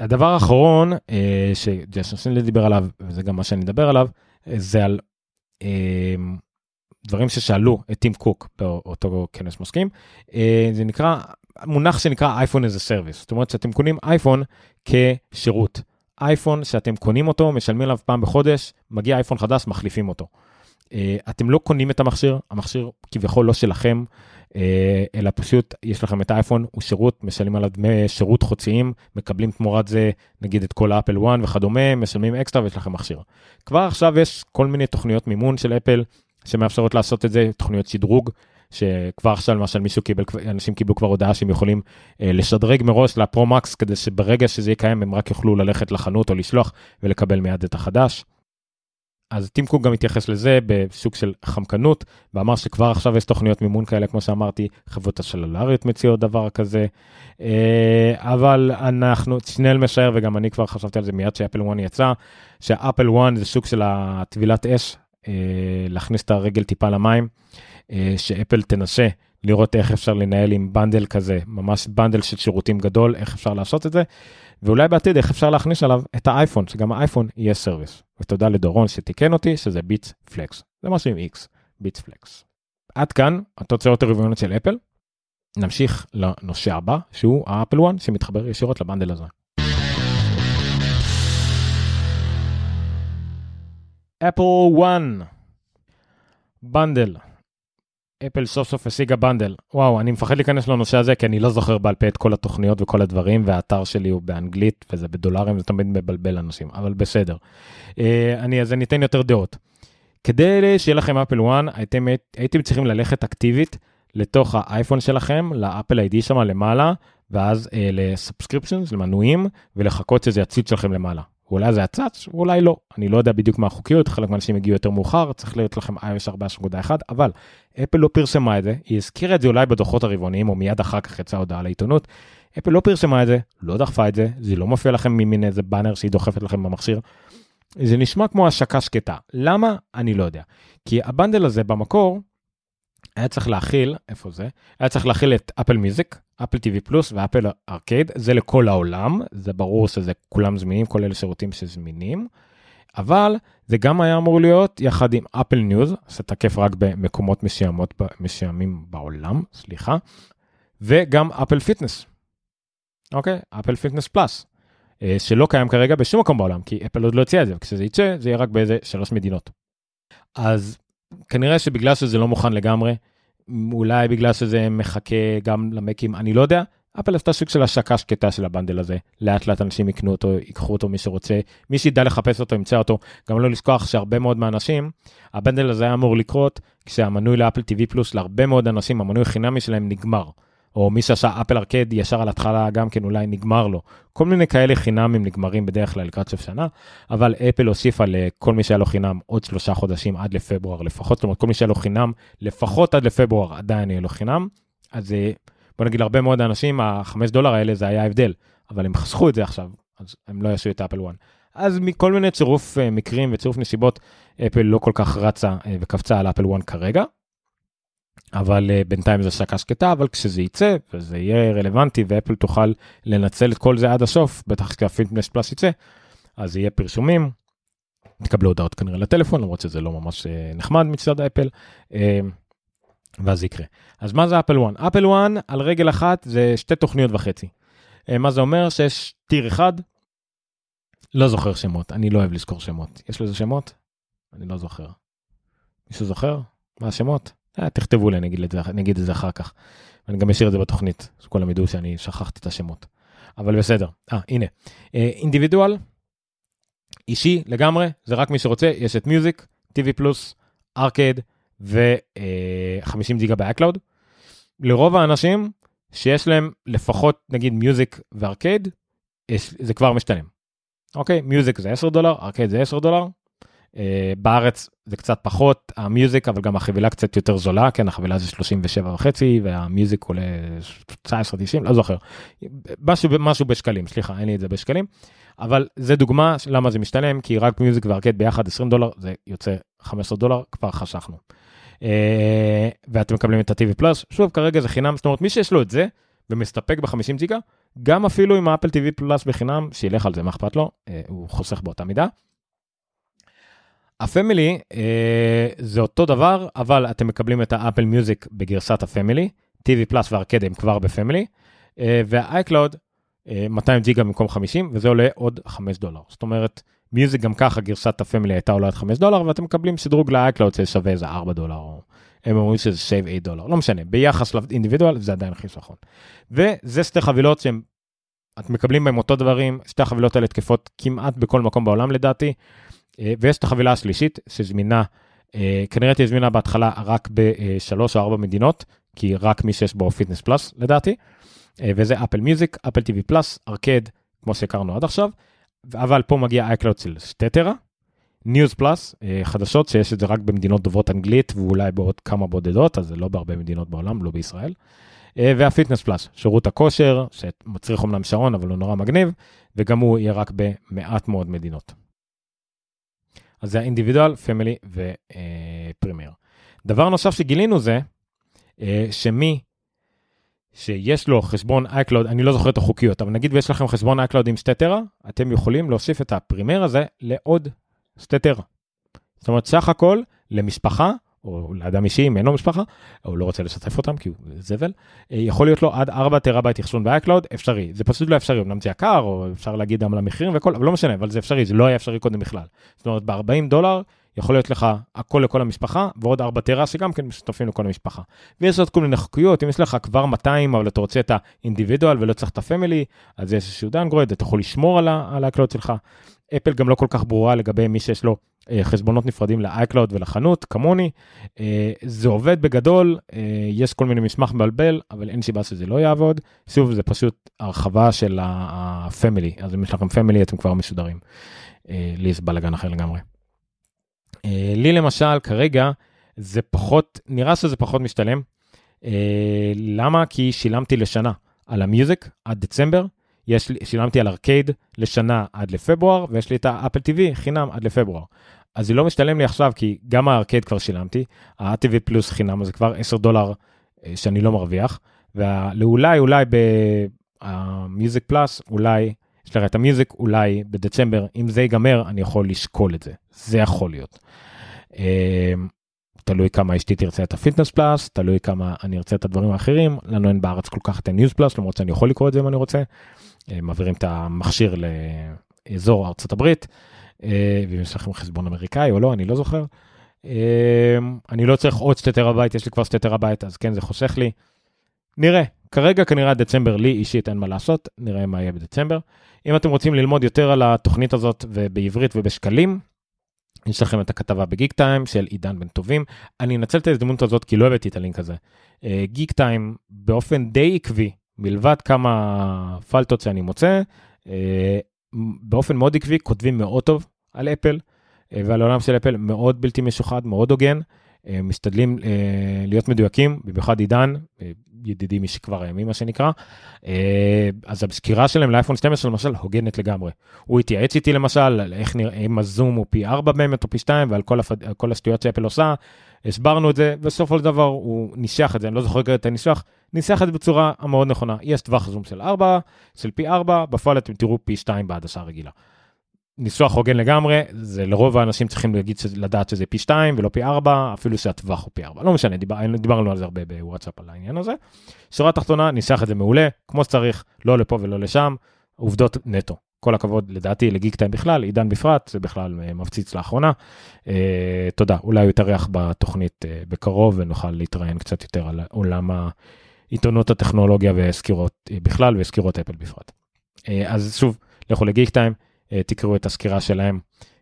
הדבר האחרון אה, שג'ייסון סנל דיבר עליו, וזה גם מה שאני אדבר עליו, זה על אה, דברים ששאלו את טים קוק באותו כנס מסכים, אה, זה נקרא, מונח שנקרא iPhone as a service, זאת אומרת שאתם קונים אייפון כשירות. אייפון שאתם קונים אותו, משלמים עליו פעם בחודש, מגיע אייפון חדש, מחליפים אותו. אה, אתם לא קונים את המכשיר, המכשיר כביכול לא שלכם, אה, אלא פשוט יש לכם את האייפון, הוא שירות, משלמים עליו דמי שירות חודשיים, מקבלים תמורת זה נגיד את כל האפל 1 וכדומה, משלמים אקסטרה ויש לכם מכשיר. כבר עכשיו יש כל מיני תוכניות מימון של אפל שמאפשרות לעשות את זה, תוכניות שדרוג. שכבר עכשיו למשל מישהו קיבל, אנשים קיבלו כבר הודעה שהם יכולים אה, לשדרג מראש לפרו-מקס כדי שברגע שזה יקיים הם רק יוכלו ללכת לחנות או לשלוח ולקבל מיד את החדש. אז טים קוק גם התייחס לזה בסוג של חמקנות, ואמר שכבר עכשיו יש תוכניות מימון כאלה, כמו שאמרתי, חברות הסלולריות מציעות דבר כזה, אה, אבל אנחנו, שאני משער, וגם אני כבר חשבתי על זה מיד ש Apple One יצא, ש Apple One זה סוג של הטבילת אש, אה, להכניס את הרגל טיפה למים, אה, שאפל תנסה לראות איך אפשר לנהל עם bundle כזה, ממש bundle של שירותים גדול, איך אפשר לעשות את זה. ואולי בעתיד איך אפשר להכניס עליו את האייפון, שגם האייפון יהיה service. ותודה לדורון שתיקן אותי שזה Beats Flex. זה משהו עם x, Beats Flex. עד כאן התוצאות הרבעוניות של אפל. נמשיך לנושא הבא שהוא ה Apple One שמתחבר ישירות ל bundle הזה. Apple One bundle אפל סוף סוף השיגה bundle. וואו, אני מפחד להיכנס לנושא הזה כי אני לא זוכר בעל פה את כל התוכניות וכל הדברים, והאתר שלי הוא באנגלית וזה בדולרים, זה תמיד מבלבל אנשים, אבל בסדר. אה, אני, אז אני אתן יותר דעות. כדי שיהיה לכם אפל 1, הייתם, הייתם צריכים ללכת אקטיבית לתוך האייפון שלכם, לאפל איי-די שם למעלה, ואז אה, לסאבסקריפשנס, למנויים, ולחכות שזה יציץ לכם למעלה. אולי זה יצץ, אולי לא. אני לא יודע בדיוק מה החוקיות, חלק מהאנשים הגיעו יותר מאוחר, צריך להיות לכם iOS 14.1, אבל אפל לא פרסמה את זה, היא הזכירה את זה אולי בדוחות הרבעוניים, או מיד אחר כך יצאה הודעה לעיתונות. אפל לא פרסמה את זה, לא דחפה את זה, זה לא מופיע לכם ממין איזה באנר שהיא דוחפת לכם במכשיר. זה נשמע כמו השקה שקטה. למה? אני לא יודע. כי ה bundle הזה במקור, היה צריך להכיל, איפה זה? היה צריך להכיל את Apple Music, Apple TV פלוס ו Apple Arcade, זה לכל העולם, זה ברור שזה כולם זמינים, אלה שירותים שזמינים, אבל זה גם היה אמור להיות יחד עם Apple News, שתקף רק במקומות מסוימות, מסוימים בעולם, סליחה, וגם Apple Fitness, אוקיי? Apple Fitness Plus, שלא קיים כרגע בשום מקום בעולם, כי אפל עוד לא הציע את זה, וכשזה יצא זה יהיה רק באיזה שלוש מדינות. אז כנראה שבגלל שזה לא מוכן לגמרי, אולי בגלל שזה מחכה גם למקים, אני לא יודע. אפל עשתה סוג של השקה שקטה של ה bundle הזה, לאט לאט אנשים יקנו אותו, ייקחו אותו מי שרוצה, מי שידע לחפש אותו ימצא אותו, גם לא לשכוח שהרבה מאוד מהאנשים, ה bundle הזה היה אמור לקרות כשהמנוי ל Apple TV פלוס להרבה מאוד אנשים, המנוי חינמי שלהם נגמר. או מי שעשה אפל ארקד ישר על התחלה גם כן אולי נגמר לו. כל מיני כאלה חינמים נגמרים בדרך כלל לקראת סוף שנה, אבל אפל הוסיפה לכל מי שהיה לו חינם עוד שלושה חודשים עד לפברואר לפחות, זאת אומרת כל מי שהיה לו חינם לפחות עד לפברואר עדיין יהיה לו חינם. אז אה, בוא נגיד הרבה מאוד אנשים החמש דולר האלה זה היה הבדל, אבל הם חסכו את זה עכשיו, אז הם לא יעשו את אפל 1. אז מכל מיני צירוף אה, מקרים וצירוף נסיבות, אפל לא כל כך רצה אה, וקפצה על אפל 1 כרגע. אבל uh, בינתיים זה שקה שקטה, אבל כשזה יצא וזה יהיה רלוונטי ואפל תוכל לנצל את כל זה עד הסוף, בטח כשהפיטנס פלאס יצא, אז יהיה פרשומים, תקבלו הודעות כנראה לטלפון, למרות שזה לא ממש uh, נחמד מצד אפל, uh, ואז יקרה. אז מה זה אפל 1? אפל 1 על רגל אחת זה שתי תוכניות וחצי. מה זה אומר? שיש טיר אחד, לא זוכר שמות, אני לא אוהב לזכור שמות. יש לזה שמות? אני לא זוכר. מישהו זוכר? מה השמות? אה, תכתבו לי, אני אגיד, זה, אני אגיד את זה אחר כך. אני גם אשאיר את זה בתוכנית, שכולם ידעו שאני שכחתי את השמות. אבל בסדר. אה, הנה. אה, individual, אישי לגמרי, זה רק מי שרוצה, יש את Music, TV פלוס, ארקד ו-50 גיגה ב iCloud. לרוב האנשים שיש להם לפחות נגיד Music ו Arcade, זה כבר משתלם. אוקיי, מיוזיק זה 10 דולר, ארקד זה 10 דולר, בארץ זה קצת פחות המיוזיק אבל גם החבילה קצת יותר זולה כן החבילה זה 37 וחצי והמיוזיק עולה 19.90 לא זוכר משהו משהו בשקלים סליחה אין לי את זה בשקלים אבל זה דוגמה למה זה משתלם כי רק מיוזיק וארקד ביחד 20 דולר זה יוצא 15 דולר כבר חשכנו. Uh, ואתם מקבלים את ה-TV פלוס שוב כרגע זה חינם זאת אומרת מי שיש לו את זה ומסתפק ב-50 ג'יגה גם אפילו עם ה Apple TV פלוס בחינם שילך על זה מה אכפת לו uh, הוא חוסך באותה מידה. ה family אה, זה אותו דבר אבל אתם מקבלים את ה Apple Music בגרסת ה family TV Plus ו Arcade הם כבר ב family אה, וה iCloud אה, 200 ג'יגה במקום 50 וזה עולה עוד 5 דולר זאת אומרת Music גם ככה גרסת ה family הייתה עולה עוד 5 דולר ואתם מקבלים שדרוג ל iCloud ששווה איזה 4 דולר או הם אומרים שזה save 8 דולר לא משנה ביחס ל individual זה עדיין חיסכון. וזה שתי חבילות שהם. אתם מקבלים בהם אותו דברים שתי החבילות האלה תקפות כמעט בכל מקום בעולם לדעתי. אה, ויש את החבילה השלישית שזמינה, אה, כנראה תהיה זמינה בהתחלה רק בשלוש או ארבע מדינות, כי רק מי שיש בו Fitness Plus לדעתי, אה, וזה Apple Music, Apple TV Plus, Arcade, כמו שהכרנו עד עכשיו, אבל פה מגיע iCloud של שתי טרה, News Plus, חדשות שיש את זה רק במדינות דוברות אנגלית ואולי בעוד כמה בודדות, אז זה לא בהרבה מדינות בעולם, לא בישראל. וה Fitness Plus, שירות הכושר, שמצריך אומנם שעון אבל הוא נורא מגניב, וגם הוא יהיה רק במעט מאוד מדינות. אז זה ה individual, family ו premier. דבר נוסף שגילינו זה אה, שמי שיש לו חשבון iCloud, אני לא זוכר את החוקיות, אבל נגיד ויש לכם חשבון iCloud עם שתי טרה, אתם יכולים להוסיף את ה premier הזה לעוד שתי טרה. זאת אומרת, סך הכל למשפחה או לאדם אישי אם אין לו משפחה, או לא רוצה לשתף אותם כי הוא זבל, אה, יכול להיות לו עד 4 טראבייט אחסון ב iCloud, אפשרי. זה פשוט לא אפשרי, אמנם זה יקר, או אפשר להגיד גם למחירים וכל, אבל לא משנה, אבל זה אפשרי, זה לא היה אפשרי קודם בכלל. זאת אומרת, ב-40 דולר יכול להיות לך הכל לכל המשפחה, ועוד 4 טרה שגם כן משותפים לכל המשפחה. ויש עוד כל מיני חוקיות, אם יש לך כבר 200, אבל אתה רוצה את האינדיבידואל ולא צריך את הפמילי, אז יש איזשהו דאנגרויד, אתה יכול לשמור על האקלוד שלך. אפל גם לא כל כך ברורה לגבי מי שיש לו אה, חשבונות נפרדים ל-iCloud ולחנות, כמוני. אה, זה עובד בגדול, אה, יש כל מיני מסמך מבלבל, אבל אין סיבה שזה לא יעבוד. שוב, זה פשוט הרחבה של ה-family, אז אם יש לכם family אתם כבר מסודרים. לי זה בלאגן אחר לגמרי. לי למשל, כרגע, זה פחות, נראה שזה פחות משתלם. למה? כי שילמתי לשנה על המיוזיק עד דצמבר. יש לי, שילמתי על ארקייד לשנה עד לפברואר, ויש לי את האפל TV חינם עד לפברואר. אז זה לא משתלם לי עכשיו, כי גם הארקייד כבר שילמתי, ה-TV פלוס חינם, אז זה כבר 10 דולר אה, שאני לא מרוויח, ואולי, אולי במיוזיק פלאס, אולי, יש לך את המיוזיק, אולי בדצמבר, אם זה ייגמר, אני יכול לשקול את זה. זה יכול להיות. תלוי כמה אשתי תרצה את ה Fitness Plus, תלוי כמה אני ארצה את הדברים האחרים, לנו אין בארץ כל כך את ה News Plus, למרות שאני יכול לקרוא את זה אם אני רוצה. אה, מעבירים את המכשיר לאזור ארצות הברית, אה, ואם יש לכם חשבון אמריקאי או לא, אני לא זוכר. אה, אני לא צריך עוד שתי טראבייט, יש לי כבר שתי טראבייט, אז כן, זה חוסך לי. נראה, כרגע כנראה דצמבר לי אישית אין מה לעשות, נראה מה יהיה בדצמבר. אם אתם רוצים ללמוד יותר על התוכנית הזאת ובעברית ובשקלים, יש לכם את הכתבה בגיק טיים של עידן בן טובים. אני אנצל את ההזדמנות הזאת כי לא הבאתי את הלינק הזה. גיק טיים באופן די עקבי מלבד כמה פלטות שאני מוצא, אה, באופן מאוד עקבי כותבים מאוד טוב על אפל אה, ועל העולם של אפל מאוד בלתי משוחד, מאוד הוגן. אה, משתדלים להיות מדויקים, במיוחד עידן, ידידי משכבר הימים מה שנקרא. אז הסקירה שלהם לאייפון 12 למשל הוגנת לגמרי. הוא התייעץ איתי למשל על איך נראה, אם הזום הוא פי 4 באמת או פי 2 ועל כל, הפ... כל השטויות שאפל עושה. הסברנו את זה, בסופו של דבר הוא ניסח את זה, אני לא זוכר את הניסוח, ניסח את זה בצורה המאוד נכונה. יש טווח זום של 4, של פי 4, בפועל אתם תראו פי 2 בעדשה רגילה. ניסוח הוגן לגמרי, זה לרוב האנשים צריכים להגיד, לדעת שזה פי 2 ולא פי 4, אפילו שהטווח הוא פי 4. לא משנה, דיבר, דיברנו על זה הרבה בוואטסאפ על העניין הזה. שורה תחתונה, ניסח את זה מעולה, כמו שצריך, לא לפה ולא לשם, עובדות נטו. כל הכבוד לדעתי לגיק טיים בכלל, עידן בפרט, זה בכלל אה, מפציץ לאחרונה. אה, תודה, אולי הוא יתארח בתוכנית אה, בקרוב ונוכל להתראיין קצת יותר על עולם העיתונות הטכנולוגיה וסקירות אה, בכלל וסקירות אפל בפרט. אה, אז שוב, לכו לגיק טיים, תקראו את הסקירה שלהם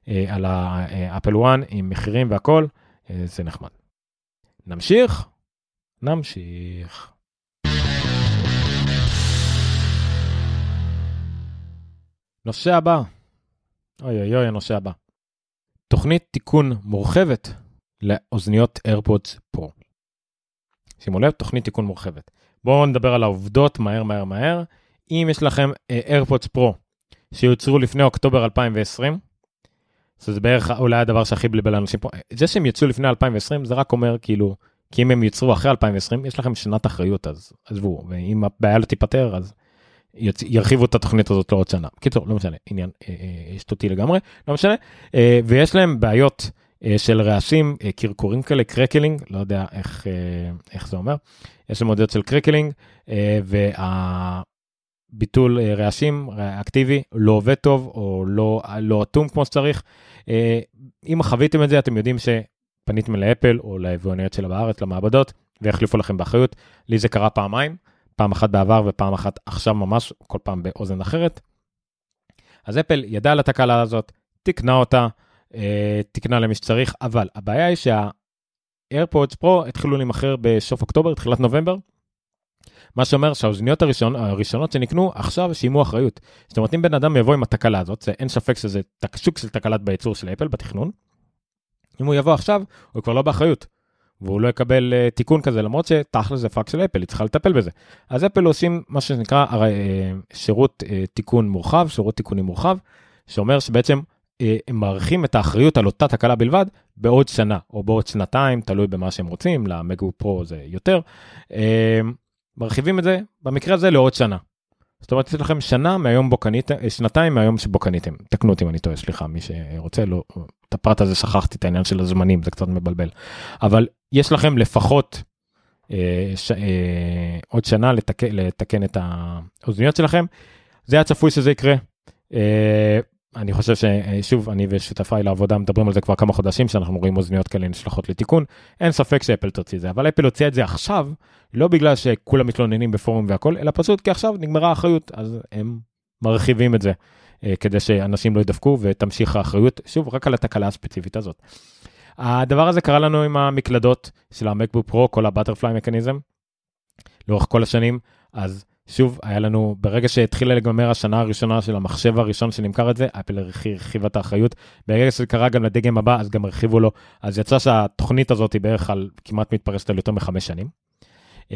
אה, על האפל 1 עם מחירים והכל, אה, זה נחמד. נמשיך? נמשיך. נושא הבא. אוי אוי אוי, הנושא הבא. תוכנית תיקון מורחבת לאוזניות AirPods Pro. שימו לב, תוכנית תיקון מורחבת. בואו נדבר על העובדות מהר מהר מהר. אם יש לכם AirPods Pro שיוצרו לפני אוקטובר 2020, זה בערך אולי הדבר שהכי בלבל לאנשים פה, זה שהם יצאו לפני 2020 זה רק אומר כאילו, כי אם הם יצרו אחרי 2020 יש לכם שנת אחריות אז עזבו, ואם הבעיה לא תיפתר אז יצ... ירחיבו את התוכנית הזאת לעוד שנה. קיצור, לא משנה, עניין אה, אה, שטותי לגמרי, לא משנה. אה, ויש להם בעיות אה, של רעשים, אה, קרקורים כאלה, crackling, לא יודע איך, אה, איך זה אומר. יש להם מודדות של crackling, אה, והביטול אה, רעשים אקטיבי לא עובד טוב או לא, לא אטום כמו שצריך. אה, אם חוויתם את זה, אתם יודעים שפניתם לאפל או ליבואניות שלה בארץ, למעבדות, ויחליפו לכם באחריות. לי זה קרה פעמיים. פעם אחת בעבר ופעם אחת עכשיו ממש, כל פעם באוזן אחרת. אז אפל ידעה על התקלה הזאת, תיקנה אותה, אה, תיקנה למי שצריך, אבל הבעיה היא שה-AirPods Pro התחילו להימכר בסוף אוקטובר, תחילת נובמבר. מה שאומר שהאוזניות הראשון, הראשונות שנקנו עכשיו שילמו אחריות. זאת אומרת אם בן אדם יבוא עם התקלה הזאת, אין ספק שזה שוק של תקלת בייצור של אפל בתכנון. אם הוא יבוא עכשיו, הוא כבר לא באחריות. והוא לא יקבל uh, תיקון כזה למרות שתכל'ס זה פאק של אפל היא צריכה לטפל בזה. אז אפל עושים מה שנקרא uh, שירות uh, תיקון מורחב שירות תיקונים מורחב שאומר שבעצם uh, הם מאריכים את האחריות על אותה תקלה בלבד בעוד שנה או בעוד שנתיים תלוי במה שהם רוצים למקבוק פרו זה יותר. Uh, מרחיבים את זה במקרה הזה לעוד שנה. זאת אומרת, יש לכם שנה מהיום בו קניתם, שנתיים מהיום שבו קניתם. תקנו אותי אם אני טועה, סליחה, מי שרוצה, לא, את הפרט הזה שכחתי, את העניין של הזמנים, זה קצת מבלבל. אבל יש לכם לפחות אה, ש, אה, עוד שנה לתק, לתקן את האוזניות שלכם. זה היה צפוי שזה יקרה. אה, אני חושב ששוב אני ושותפיי לעבודה מדברים על זה כבר כמה חודשים שאנחנו רואים אוזניות כאלה נשלחות לתיקון אין ספק שאפל תוציא את זה אבל אפל הוציאה את זה עכשיו לא בגלל שכולם מתלוננים בפורום והכל אלא פשוט כי עכשיו נגמרה האחריות אז הם מרחיבים את זה כדי שאנשים לא ידפקו ותמשיך האחריות, שוב, רק על התקלה הספציפית הזאת. הדבר הזה קרה לנו עם המקלדות של המקבוק פרו, כל הבטרפליי מקניזם, לאורך כל השנים, אז שוב, היה לנו, ברגע שהתחילה לגמר השנה הראשונה של המחשב הראשון שנמכר את זה, אפל הרחיבה את האחריות. ברגע שזה קרה גם לדגם הבא, אז גם הרחיבו לו. אז יצא שהתוכנית הזאת היא בערך על, כמעט מתפרסת על יותר מחמש שנים. Uh,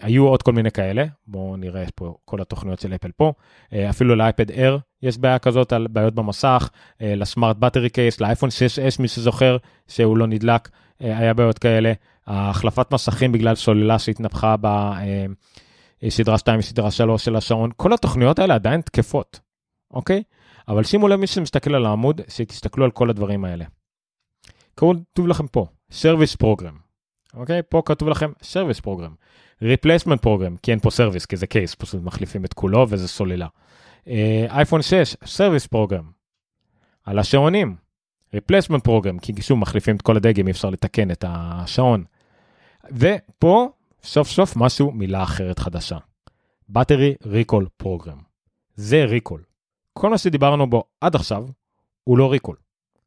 היו עוד כל מיני כאלה, בואו נראה פה כל התוכניות של אפל פה. Uh, אפילו לאייפד אייר יש בעיה כזאת על בעיות במסך, uh, לסמארט בטרי קייס, לאייפון 6S, מי שזוכר שהוא לא נדלק, uh, היה בעיות כאלה. החלפת מסכים בגלל סוללה שהתנפחה ב... Uh, סדרה 2 וסדרה 3 של השעון, כל התוכניות האלה עדיין תקפות, אוקיי? אבל שימו לב מי שמסתכל על העמוד, שתסתכלו על כל הדברים האלה. כתוב לכם פה, Service Program, אוקיי? פה כתוב לכם Service Program. Replacement Program, כי אין פה Service, כי זה קייס, פשוט מחליפים את כולו וזה סוללה. אייפון uh, 6, Service Program. על השעונים, Replacement Program, כי שוב מחליפים את כל הדגם, אי אפשר לתקן את השעון. ופה סוף סוף משהו, מילה אחרת חדשה. Battery Recall Program. זה ריקול. כל מה שדיברנו בו עד עכשיו הוא לא ריקול.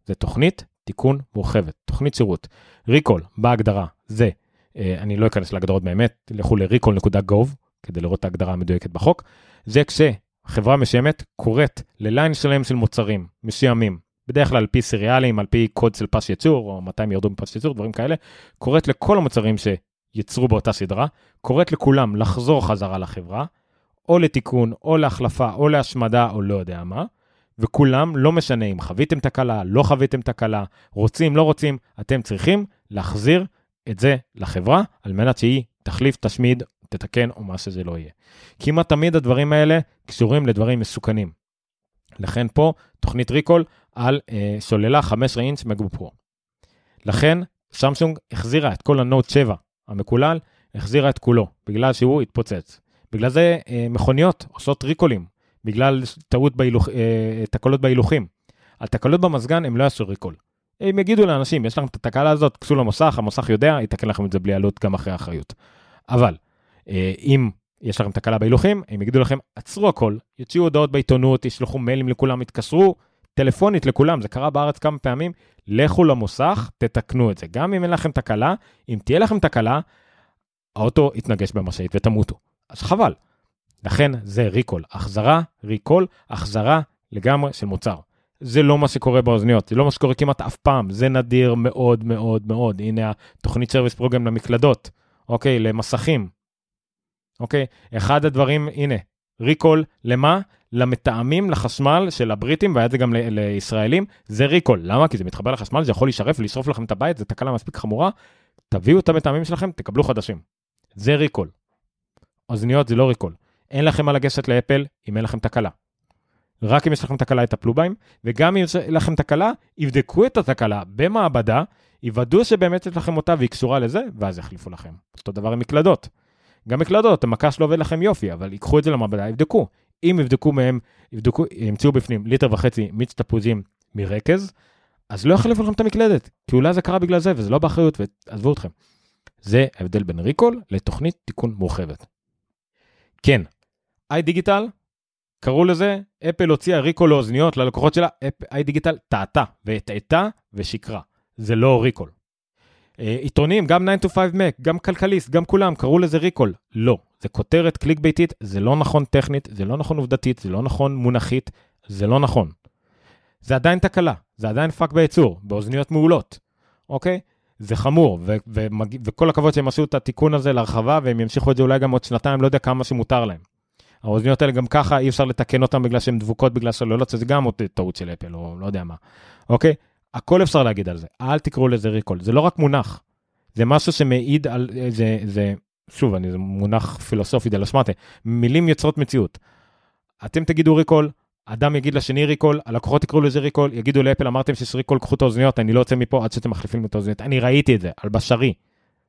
זה תוכנית תיקון מורחבת, תוכנית שירות. ריקול בהגדרה זה, אה, אני לא אכנס להגדרות באמת, לכו ל-recall.gov כדי לראות את ההגדרה המדויקת בחוק, זה כשחברה מסוימת קוראת לליין שלם של מוצרים מסוימים, בדרך כלל על פי סיריאלים, על פי קוד של פס ייצור, או מתי הם ירדו מפס ייצור, דברים כאלה, קוראת לכל המוצרים. יצרו באותה סדרה, קוראת לכולם לחזור חזרה לחברה, או לתיקון, או להחלפה, או להשמדה, או לא יודע מה, וכולם, לא משנה אם חוויתם תקלה, לא חוויתם תקלה, רוצים, לא רוצים, אתם צריכים להחזיר את זה לחברה, על מנת שהיא תחליף, תשמיד, תתקן, או מה שזה לא יהיה. כמעט תמיד הדברים האלה קשורים לדברים מסוכנים. לכן פה תוכנית ריקול על אה, סוללה 15 אינץ' פרו. לכן סמסונג החזירה את כל הנוט 7 המקולל, החזירה את כולו, בגלל שהוא התפוצץ. בגלל זה אה, מכוניות עושות ריקולים, בגלל טעות בהילוך, אה, תקלות בהילוכים. על תקלות במזגן הם לא יעשו ריקול. הם יגידו לאנשים, יש לכם את התקלה הזאת, כנסו למוסך, המוסך יודע, יתקן לכם את זה בלי עלות גם אחרי האחריות. אבל אה, אם יש לכם תקלה בהילוכים, הם יגידו לכם, עצרו הכל, יוציאו הודעות בעיתונות, ישלחו מיילים לכולם, יתקשרו, טלפונית לכולם, זה קרה בארץ כמה פעמים, לכו למוסך, תתקנו את זה. גם אם אין לכם תקלה, אם תהיה לכם תקלה, האוטו יתנגש במשאית ותמותו. אז חבל. לכן זה recall. החזרה, recall, החזרה לגמרי של מוצר. זה לא מה שקורה באוזניות, זה לא מה שקורה כמעט אף פעם, זה נדיר מאוד מאוד מאוד. הנה התוכנית service program למקלדות, אוקיי, למסכים. אוקיי, אחד הדברים, הנה, recall, למה? למתאמים לחשמל של הבריטים, והיה את זה גם ל- לישראלים, זה ריקול. למה? כי זה מתחבר לחשמל, זה יכול להישרף ולשרוף לכם את הבית, זו תקלה מספיק חמורה, תביאו את המתאמים שלכם, תקבלו חדשים. זה ריקול. אוזניות זה לא ריקול. אין לכם מה לגשת לאפל אם אין לכם תקלה. רק אם יש לכם תקלה יטפלו בהם, וגם אם יש לכם תקלה, יבדקו את התקלה במעבדה, יוודאו שבאמת יש לכם אותה והיא קשורה לזה, ואז יחליפו לכם. אותו דבר עם מקלדות. גם מקלדות, המקש לא עובד לכם יופי, אבל ייקחו את זה למעבדה, יבדקו. אם יבדקו מהם, יבדקו, ימצאו בפנים ליטר וחצי מיץ תפוזים מרקז, אז לא יחליפו לכם את המקלדת, כי אולי זה קרה בגלל זה וזה לא באחריות, ועזבו אתכם. זה ההבדל בין ריקול לתוכנית תיקון מורחבת. כן, איי דיגיטל, קראו לזה, אפל הוציאה ריקול לאוזניות ללקוחות שלה, איי דיגיטל טעתה והטעתה ושיקרה. זה לא ריקול. אה, עיתונים, גם 9 to 5 Mac, גם כלכליסט, גם כולם, קראו לזה recall. לא, זה כותרת קליקבייטית, זה לא נכון טכנית, זה לא נכון עובדתית, זה לא נכון מונחית, זה לא נכון. זה עדיין תקלה, זה עדיין פאק בייצור, באוזניות מעולות, אוקיי? זה חמור, ו- ו- וכל הכבוד שהם עשו את התיקון הזה להרחבה, והם ימשיכו את זה אולי גם עוד שנתיים, לא יודע כמה שמותר להם. האוזניות האלה גם ככה אי אפשר לתקן אותן בגלל שהן דבוקות בגלל סוללות, שזה גם עוד טעות של אפל, או לא יודע מה, אוקיי? הכל אפשר להגיד על זה, אל תקראו לזה recall, זה לא רק מונח, זה משהו שמעיד על, זה, זה, שוב, אני, זה מונח פילוסופי דלה שמטה, מילים יוצרות מציאות. אתם תגידו recall, אדם יגיד לשני recall, הלקוחות יקראו לזה recall, יגידו לאפל, אמרתם שיש recall, קחו את האוזניות, אני לא יוצא מפה עד שאתם מחליפים את האוזניות. אני ראיתי את זה, על בשרי.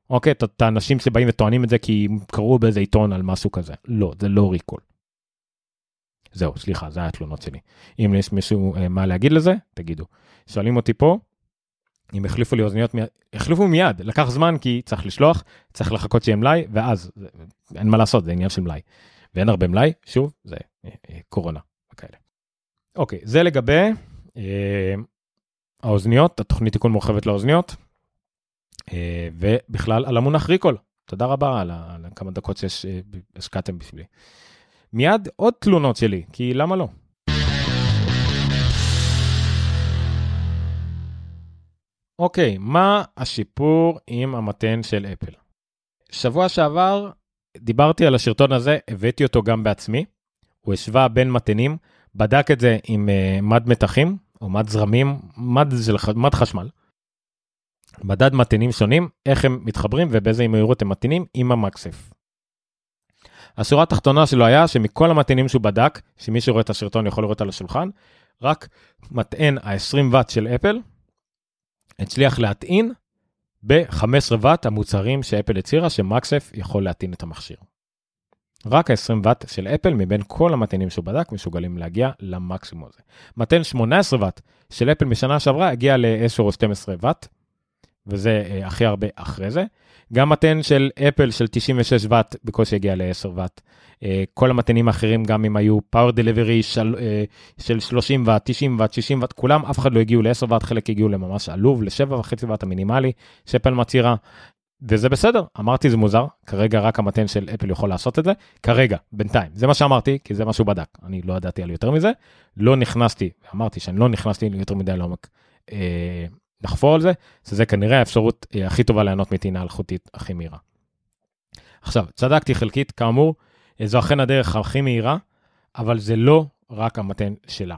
אוקיי, את האנשים שבאים וטוענים את זה כי קראו באיזה עיתון על משהו כזה. לא, זה לא recall. זהו, סליחה, זה התלונות שלי. אם יש מישהו אה, מה להגיד לזה, תגידו. שואלים אותי פה, אם החליפו לי אוזניות, החליפו מיד, לקח זמן כי צריך לשלוח, צריך לחכות שיהיה מלאי, ואז אין מה לעשות, זה עניין של מלאי. ואין הרבה מלאי, שוב, זה אה, אה, קורונה וכאלה. אוקיי, זה לגבי אה, האוזניות, התוכנית תיקון מורחבת לאוזניות, אה, ובכלל על המונח ריקול. תודה רבה על, ה, על כמה דקות שהשקעתם אה, בשבילי. מיד עוד תלונות שלי, כי למה לא? אוקיי, מה השיפור עם המתן של אפל? שבוע שעבר דיברתי על השרטון הזה, הבאתי אותו גם בעצמי. הוא השווה בין מתנים, בדק את זה עם uh, מד מתחים, או מד זרמים, מד, של, מד חשמל. מדד מתנים שונים, איך הם מתחברים ובאיזה מהירות הם מתנים עם המקסף. השורה התחתונה שלו היה שמכל המתנים שהוא בדק, שמי שרואה את השרטון יכול לראות על השולחן, רק מטען ה-20 ואט של אפל הצליח להטעין ב-15 ואט המוצרים שאפל הצהירה שמקסף יכול להטעין את המכשיר. רק ה-20 ואט של אפל מבין כל המטענים שהוא בדק משוגלים להגיע למקסימום הזה. מטען 18 ואט של אפל משנה שעברה הגיע ל-10 או 12 ואט, וזה uh, הכי הרבה אחרי זה. גם מטען של אפל של 96 ואט בקושי הגיע ל-10 ואט. Uh, כל המטענים האחרים גם אם היו power delivery של, uh, של 30 ואט, 90 ואט, 60 ואט, כולם אף אחד לא הגיעו ל-10 ואט, חלק הגיעו לממש עלוב, ל-7.5 ואט המינימלי שאפל מצהירה. וזה בסדר, אמרתי זה מוזר, כרגע רק המטען של אפל יכול לעשות את זה, כרגע, בינתיים, זה מה שאמרתי, כי זה מה שהוא בדק, אני לא ידעתי על יותר מזה, לא נכנסתי, אמרתי שאני לא נכנסתי יותר מדי לעומק אה, לחפור על זה, שזה כנראה האפשרות אה, הכי טובה ליהנות מטעינה אלחוטית הכי מהירה. עכשיו, צדקתי חלקית, כאמור, אה, זו אכן הדרך הכי מהירה, אבל זה לא רק המטען שלה.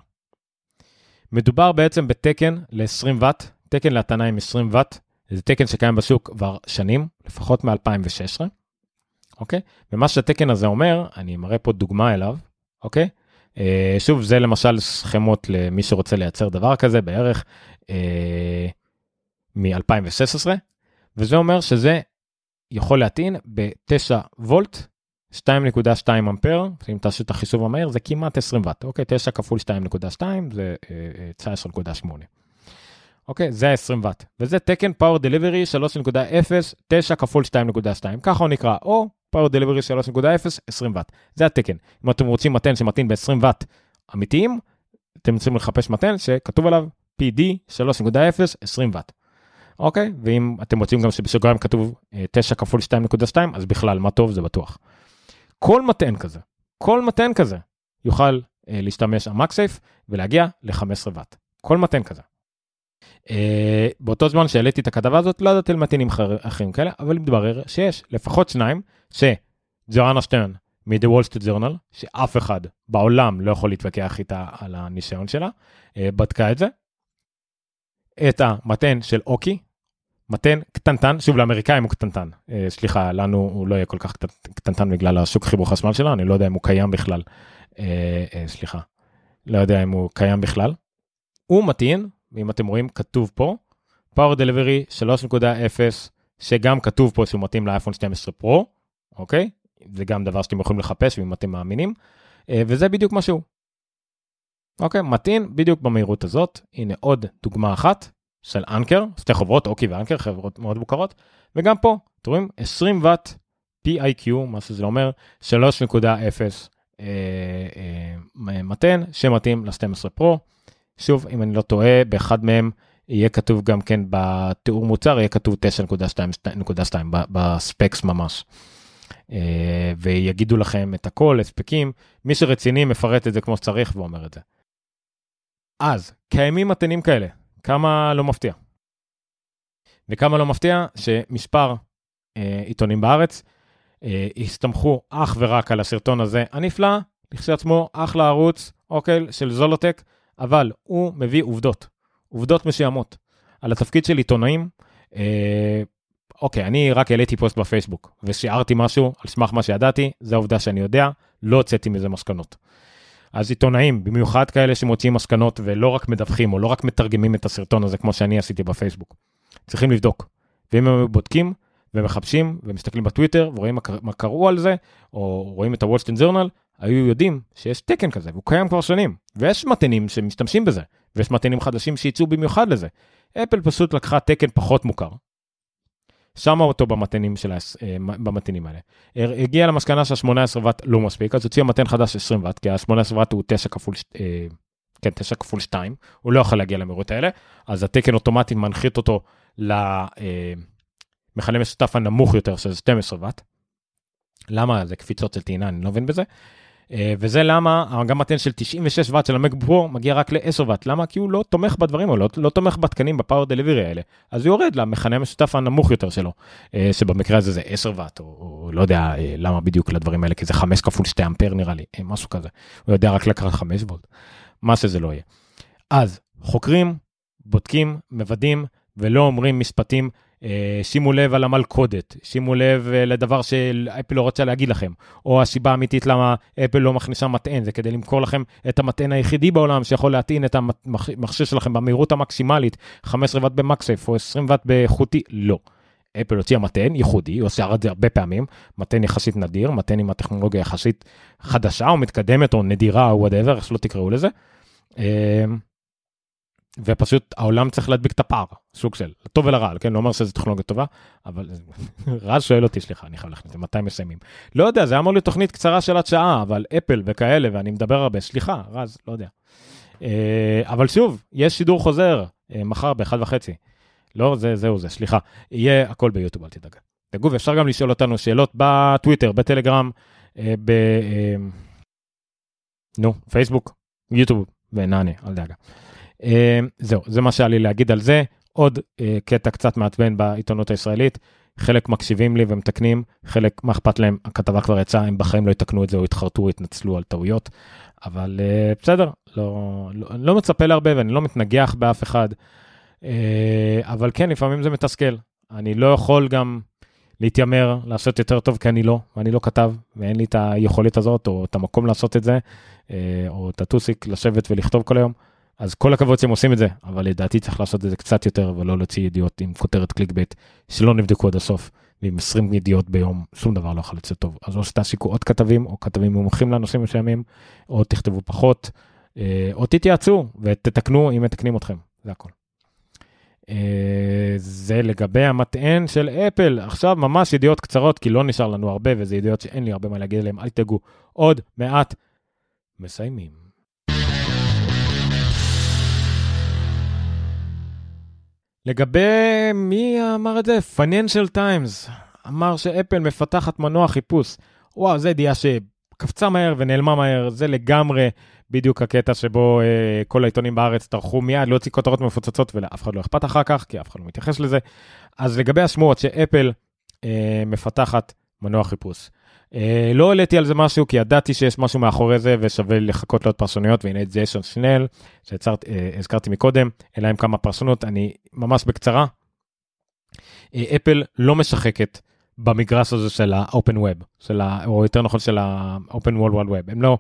מדובר בעצם בתקן ל-20 ואט, תקן להטענה עם 20 ואט, זה תקן שקיים בשוק כבר שנים, לפחות מ-2016, אוקיי? ומה שהתקן הזה אומר, אני מראה פה דוגמה אליו, אוקיי? אה, שוב, זה למשל סכמות למי שרוצה לייצר דבר כזה בערך אה, מ-2016, וזה אומר שזה יכול להטעין ב-9 וולט, 2.2 אמפר, אם תעשו את החישוב המהיר זה כמעט 20 ואט, אוקיי? 9 כפול 2.2 זה אה, 19.8. אוקיי? זה ה-20 ואט. וזה תקן Power Delivery 3.0, 9 כפול 2.2, ככה הוא נקרא, או Power Delivery 3.0, 20 ואט. זה התקן. אם אתם רוצים מתן שמתאים ב-20 ואט אמיתיים, אתם צריכים לחפש מתן שכתוב עליו PD 3.0, 20 ואט. אוקיי? ואם אתם רוצים גם שבסוגריים כתוב 9 אה, כפול 2.2, אז בכלל, מה טוב, זה בטוח. כל מתן כזה, כל מתן כזה, יוכל אה, להשתמש המקסייף ולהגיע ל-15 ואט. כל מתן כזה. Uh, באותו זמן שהעליתי את הכתבה הזאת לא ידעתי על מתנים אחרים כאלה אבל מתברר שיש לפחות שניים שג'ואנה שטרן מ-The Wall Street Journal שאף אחד בעולם לא יכול להתווכח איתה על הניסיון שלה uh, בדקה את זה. את המתן של אוקי מתן קטנטן שוב לאמריקאים הוא קטנטן uh, סליחה לנו הוא לא יהיה כל כך קטנטן בגלל השוק חיבור חשמל שלו אני לא יודע אם הוא קיים בכלל uh, uh, סליחה לא יודע אם הוא קיים בכלל. הוא מטעין ואם אתם רואים כתוב פה, Power Delivery 3.0, שגם כתוב פה שהוא מתאים לאייפון 12 פרו, אוקיי? זה גם דבר שאתם יכולים לחפש ואם אתם מאמינים, אה, וזה בדיוק מה שהוא. אוקיי, מתאים בדיוק במהירות הזאת, הנה עוד דוגמה אחת של אנקר, שתי חברות, אוקי ואנקר, חברות מאוד מוכרות, וגם פה, אתם רואים 20 ואט PIQ, מה שזה אומר, 3.0 אה, אה, מתן שמתאים ל-12 פרו. שוב, אם אני לא טועה, באחד מהם יהיה כתוב גם כן בתיאור מוצר, יהיה כתוב 9.2 בספקס ממש. אה, ויגידו לכם את הכל, הספקים, מי שרציני מפרט את זה כמו שצריך ואומר את זה. אז, קיימים מתנים כאלה, כמה לא מפתיע. וכמה לא מפתיע שמספר אה, עיתונים בארץ אה, הסתמכו אך ורק על הסרטון הזה הנפלא, לכשעצמו אחלה ערוץ, אוקיי, של זולוטק, אבל הוא מביא עובדות, עובדות מסוימות, על התפקיד של עיתונאים. אה, אוקיי, אני רק העליתי פוסט בפייסבוק ושיערתי משהו על סמך מה שידעתי, זו העובדה שאני יודע, לא הוצאתי מזה מסקנות. אז עיתונאים, במיוחד כאלה שמוציאים מסקנות ולא רק מדווחים או לא רק מתרגמים את הסרטון הזה כמו שאני עשיתי בפייסבוק, צריכים לבדוק. ואם הם בודקים ומחפשים ומסתכלים בטוויטר ורואים מה קראו על זה, או רואים את הוולסטין זרנל, היו יודעים שיש תקן כזה והוא קיים כבר שנים ויש מתנים שמשתמשים בזה ויש מתנים חדשים שיצאו במיוחד לזה. אפל פשוט לקחה תקן פחות מוכר. שמה אותו במתנים, של, אה, במתנים האלה. הגיע למסקנה שה-18 ואט לא מספיק אז הוציאה מתן חדש 20 ואט כי ה-18 ואט הוא 9 כפול כן, 9 כפול 2, הוא לא יכול להגיע למהירות האלה, אז התקן אוטומטית מנחית אותו למכנה משותף הנמוך יותר, שזה 12 ואט. למה? זה קפיצות של טעינה, אני לא מבין בזה. אה, וזה למה גם מתן של 96 ואט של המק פרו מגיע רק ל-10 ואט. למה? כי הוא לא תומך בדברים האלה, לא, לא תומך בתקנים בפאוור דליברי האלה. אז הוא יורד למכנה המשותף הנמוך יותר שלו, אה, שבמקרה הזה זה 10 ואט, או, או לא יודע אה, למה בדיוק לדברים האלה, כי זה 5 כפול 2 אמפר נראה לי, משהו כזה. הוא יודע רק לקחת 5 וולט, מה שזה לא יהיה. אז חוקרים, בודקים, מוודאים, ולא אומרים משפטים שימו לב על המלכודת, שימו לב אה, לדבר שאפל לא רוצה להגיד לכם, או הסיבה האמיתית למה אפל לא מכניסה מטען, זה כדי למכור לכם את המטען היחידי בעולם שיכול להטעין את המכשיר שלכם במהירות המקסימלית, 15 ואט במקסף או 20 ואט באיכותי, לא. אפל הוציאה מטען ייחודי, היא עושה את זה הרבה פעמים, מטען יחסית נדיר, מטען עם הטכנולוגיה יחסית חדשה או מתקדמת או נדירה או whatever, איך שלא תקראו לזה. ופשוט העולם צריך להדביק את הפער, סוג של, לטוב ולרע, כן, לא אומר שזו טכנולוגיה טובה, אבל רז שואל אותי, סליחה, אני חייב להכניס, מתי מסיימים? לא יודע, זה אמור להיות תוכנית קצרה של עד שעה, אבל אפל וכאלה, ואני מדבר הרבה, סליחה, רז, לא יודע. אה, אבל שוב, יש שידור חוזר אה, מחר באחד וחצי. לא, זה, זהו זה, סליחה. יהיה הכל ביוטיוב, אל תדאג. תגעו, ואפשר גם לשאול אותנו שאלות בטוויטר, בטלגרם, אה, ב... נו, פייסבוק, יוטיוב, ונענה, אל דאגה. אה, זהו, זה מה שהיה לי להגיד על זה. עוד אה, קטע קצת מעצבן בעיתונות הישראלית. חלק מקשיבים לי ומתקנים, חלק, מה אכפת להם, הכתבה כבר יצאה, הם בחיים לא יתקנו את זה או יתחרטו, יתנצלו על טעויות. אבל uh, בסדר, לא, לא, לא מצפה להרבה ואני לא מתנגח באף אחד. Uh, אבל כן, לפעמים זה מתסכל. אני לא יכול גם להתיימר לעשות יותר טוב כי אני לא, ואני לא כתב, ואין לי את היכולת הזאת, או את המקום לעשות את זה, uh, או את הטוסיק לשבת ולכתוב כל היום. אז כל הכבוד שהם עושים את זה, אבל לדעתי צריך לעשות את זה קצת יותר ולא להוציא ידיעות עם כותרת קליקבייט שלא נבדקו עד הסוף, ועם 20 ידיעות ביום, שום דבר לא יכול לצאת טוב. אז או שתעסיקו עוד כתבים, או כתבים מומחים לנושאים מסוימים, או תכתבו פחות, אה, או תתייעצו ותתקנו אם מתקנים אתכם, זה הכל. אה, זה לגבי המטען של אפל. עכשיו ממש ידיעות קצרות, כי לא נשאר לנו הרבה, וזה ידיעות שאין לי הרבה מה להגיד עליהן, אל תדאגו. עוד מעט מסיימים. לגבי מי אמר את זה? Financial Times אמר שאפל מפתחת מנוע חיפוש. וואו, זו ידיעה שקפצה מהר ונעלמה מהר, זה לגמרי בדיוק הקטע שבו אה, כל העיתונים בארץ טרחו מיד להוציא כותרות מפוצצות ולאף אחד לא אכפת אחר כך, כי אף אחד לא מתייחס לזה. אז לגבי השמועות שאפל אה, מפתחת מנוע חיפוש. אה, לא העליתי על זה משהו כי ידעתי שיש משהו מאחורי זה ושווה לחכות לעוד פרשנויות והנה את ג'ייסון שנל שהזכרתי מקודם אלא עם כמה פרשנות אני ממש בקצרה. אה, אפל לא משחקת במגרש הזה של ה-open web של ה, או יותר נכון של ה-open world wide web הם לא.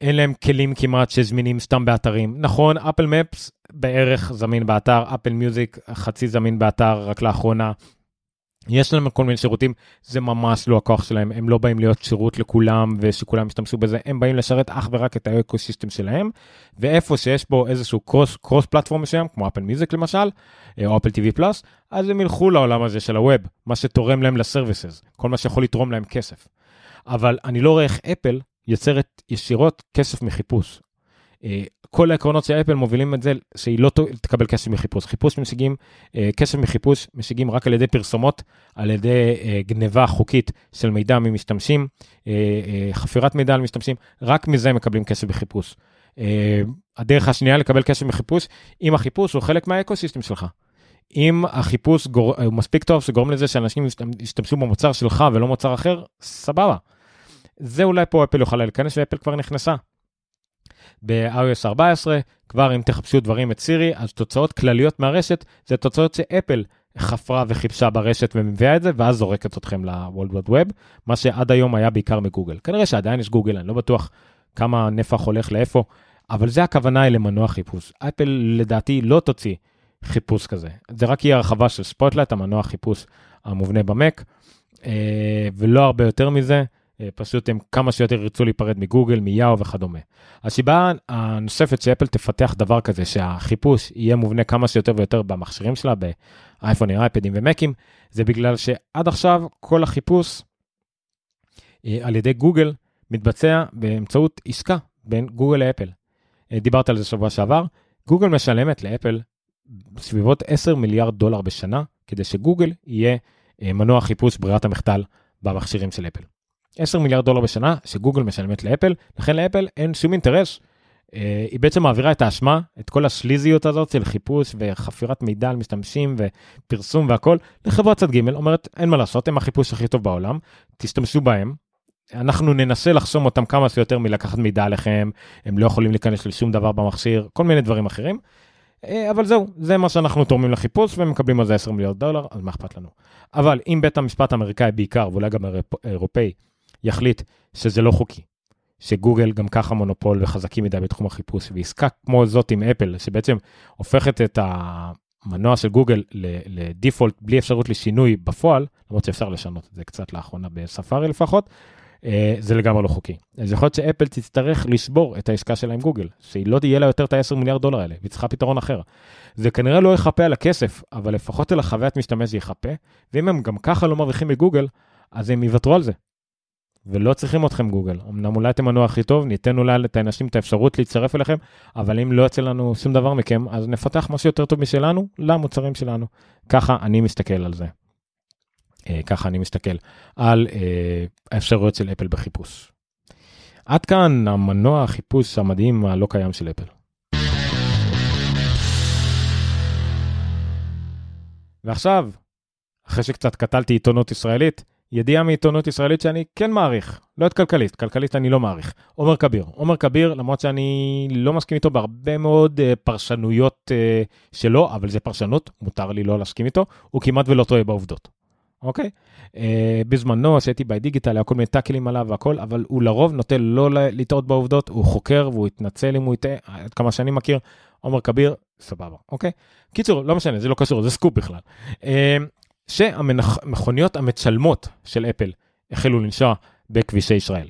אין להם כלים כמעט שזמינים סתם באתרים נכון אפל מפס בערך זמין באתר אפל מיוזיק חצי זמין באתר רק לאחרונה יש להם כל מיני שירותים, זה ממש לא הכוח שלהם, הם לא באים להיות שירות לכולם ושכולם ישתמשו בזה, הם באים לשרת אך ורק את האקוסיסטם שלהם, ואיפה שיש בו איזשהו קרוס, קרוס פלטפורם מסוים, כמו אפל מיוזיק למשל, אה, או אפל TV פלוס, אז הם ילכו לעולם הזה של הווב, מה שתורם להם לסרוויסס, כל מה שיכול לתרום להם כסף. אבל אני לא רואה איך אפל יוצרת ישירות כסף מחיפוש. אה, כל העקרונות של אפל מובילים את זה שהיא לא תקבל כסף מחיפוש. חיפוש משיגים, אה, כסף מחיפוש משיגים רק על ידי פרסומות, על ידי אה, גניבה חוקית של מידע ממשתמשים, חפירת מידע על משתמשים, רק מזה מקבלים כסף בחיפוש. הדרך השנייה לקבל כסף מחיפוש, אם החיפוש הוא חלק מהאקוסיסטם שלך. אם החיפוש גור... הוא מספיק טוב שגורם לזה שאנשים ישתמשו במוצר שלך ולא מוצר אחר, סבבה. זה אולי פה אפל יוכל להיכנס ואפל כבר נכנסה. ב-iOS 14, כבר אם תחפשו דברים את סירי, אז תוצאות כלליות מהרשת זה תוצאות שאפל חפרה וחיפשה ברשת ומביאה את זה, ואז זורקת אתכם ל-World Wide Web, מה שעד היום היה בעיקר מגוגל. כנראה שעדיין יש גוגל, אני לא בטוח כמה נפח הולך לאיפה, אבל זה הכוונה היא למנוע חיפוש. אפל לדעתי לא תוציא חיפוש כזה, זה רק יהיה הרחבה של ספוטלייט, המנוע חיפוש המובנה במק, אה, ולא הרבה יותר מזה. אה, פשוט הם כמה שיותר ירצו להיפרד מגוגל, מיאו וכדומה. הסיבה הנוספת שאפל תפתח דבר כזה, שהחיפוש יהיה מובנה כמה שיותר ויותר במכשירים שלה, באייפונים, אייפדים ומקים, זה בגלל שעד עכשיו כל החיפוש אה, על ידי גוגל מתבצע באמצעות עסקה בין גוגל לאפל. דיברת על זה שבוע שעבר, גוגל משלמת לאפל סביבות 10 מיליארד דולר בשנה, כדי שגוגל יהיה מנוע חיפוש ברירת המחדל במכשירים של אפל. 10 מיליארד דולר בשנה שגוגל משלמת לאפל, לכן לאפל אין שום אינטרס. אה, היא בעצם מעבירה את האשמה, את כל השליזיות הזאת של חיפוש וחפירת מידע על משתמשים ופרסום והכל, לחברת צד ג', אומרת אין מה לעשות, הם החיפוש הכי טוב בעולם, תשתמשו בהם. אנחנו ננסה לחסום אותם כמה שיותר מלקחת מידע עליכם, הם לא יכולים להיכנס לשום דבר במכשיר, כל מיני דברים אחרים. אה, אבל זהו, זה מה שאנחנו תורמים לחיפוש ומקבלים על זה 10 מיליארד דולר, אז מה אכפת לנו. אבל אם בית המשפט האמריקאי בעיקר, ואולי גם האירופאי, יחליט שזה לא חוקי, שגוגל גם ככה מונופול וחזקים מדי בתחום החיפוש, ועסקה כמו זאת עם אפל, שבעצם הופכת את המנוע של גוגל לדיפולט בלי אפשרות לשינוי בפועל, למרות שאפשר לשנות את זה קצת לאחרונה בספארי לפחות, אה, זה לגמרי לא חוקי. אז יכול להיות שאפל תצטרך לשבור את העסקה שלה עם גוגל, שהיא לא תהיה לה יותר את ה-10 מיליארד דולר האלה, והיא צריכה פתרון אחר. זה כנראה לא יכפה על הכסף, אבל לפחות על החוויית משתמש זה יכפה, ואם הם גם ככה לא מרוויחים מגוגל, אז הם יוותרו על זה. ולא צריכים אתכם גוגל. אמנם אולי אתם מנוע הכי טוב, ניתן אולי לאנשים את האפשרות להצטרף אליכם, אבל אם לא יוצא לנו שום דבר מכם, אז נפתח משהו יותר טוב משלנו למוצרים שלנו. ככה אני מסתכל על זה. אה, ככה אני מסתכל על אה, האפשרויות של אפל בחיפוש. עד כאן המנוע החיפוש המדהים הלא קיים של אפל. ועכשיו, אחרי שקצת קטלתי עיתונות ישראלית, ידיעה מעיתונות ישראלית שאני כן מעריך, לא את כלכלית, כלכלית אני לא מעריך. עומר כביר, עומר כביר, למרות שאני לא מסכים איתו בהרבה מאוד uh, פרשנויות uh, שלו, אבל זה פרשנות, מותר לי לא להסכים איתו, הוא כמעט ולא טועה בעובדות. אוקיי? Uh, בזמנו שהייתי בדיגיטל היה כל מיני טאקלים עליו והכל, אבל הוא לרוב נוטה לא לטעות בעובדות, הוא חוקר והוא יתנצל אם הוא יטעה, עד כמה שאני מכיר, עומר כביר, סבבה, אוקיי? קיצור, לא משנה, זה לא קשור, זה סקופ בכלל. Uh, שהמכוניות המצלמות של אפל החלו לנסוע בכבישי ישראל.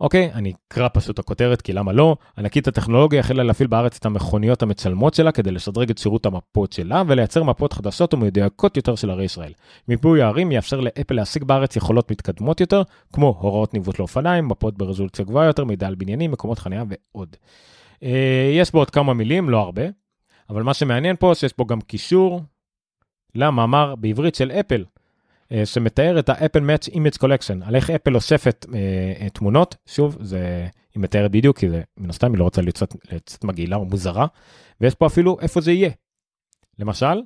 אוקיי, אני אקרא פשוט הכותרת, כי למה לא? ענקית הטכנולוגיה החלה להפעיל בארץ את המכוניות המצלמות שלה כדי לשדרג את שירות המפות שלה ולייצר מפות חדשות ומדויקות יותר של ערי ישראל. מיפוי הערים יאפשר לאפל להשיג בארץ יכולות מתקדמות יותר, כמו הוראות ניווט לאופניים, מפות ברזולוציה גבוהה יותר, מידע על בניינים, מקומות חניה ועוד. אה, יש בו עוד כמה מילים, לא הרבה, אבל מה שמעניין פה שיש פה גם קישור למאמר בעברית של אפל, אה, שמתאר את ה-Apple Match Image Collection, על איך אפל אוספת אה, אה, תמונות, שוב, זה, היא מתארת בדיוק, כי זה, מן הסתם היא לא רוצה לצאת, לצאת מגעילה או מוזרה, ויש פה אפילו איפה זה יהיה. למשל,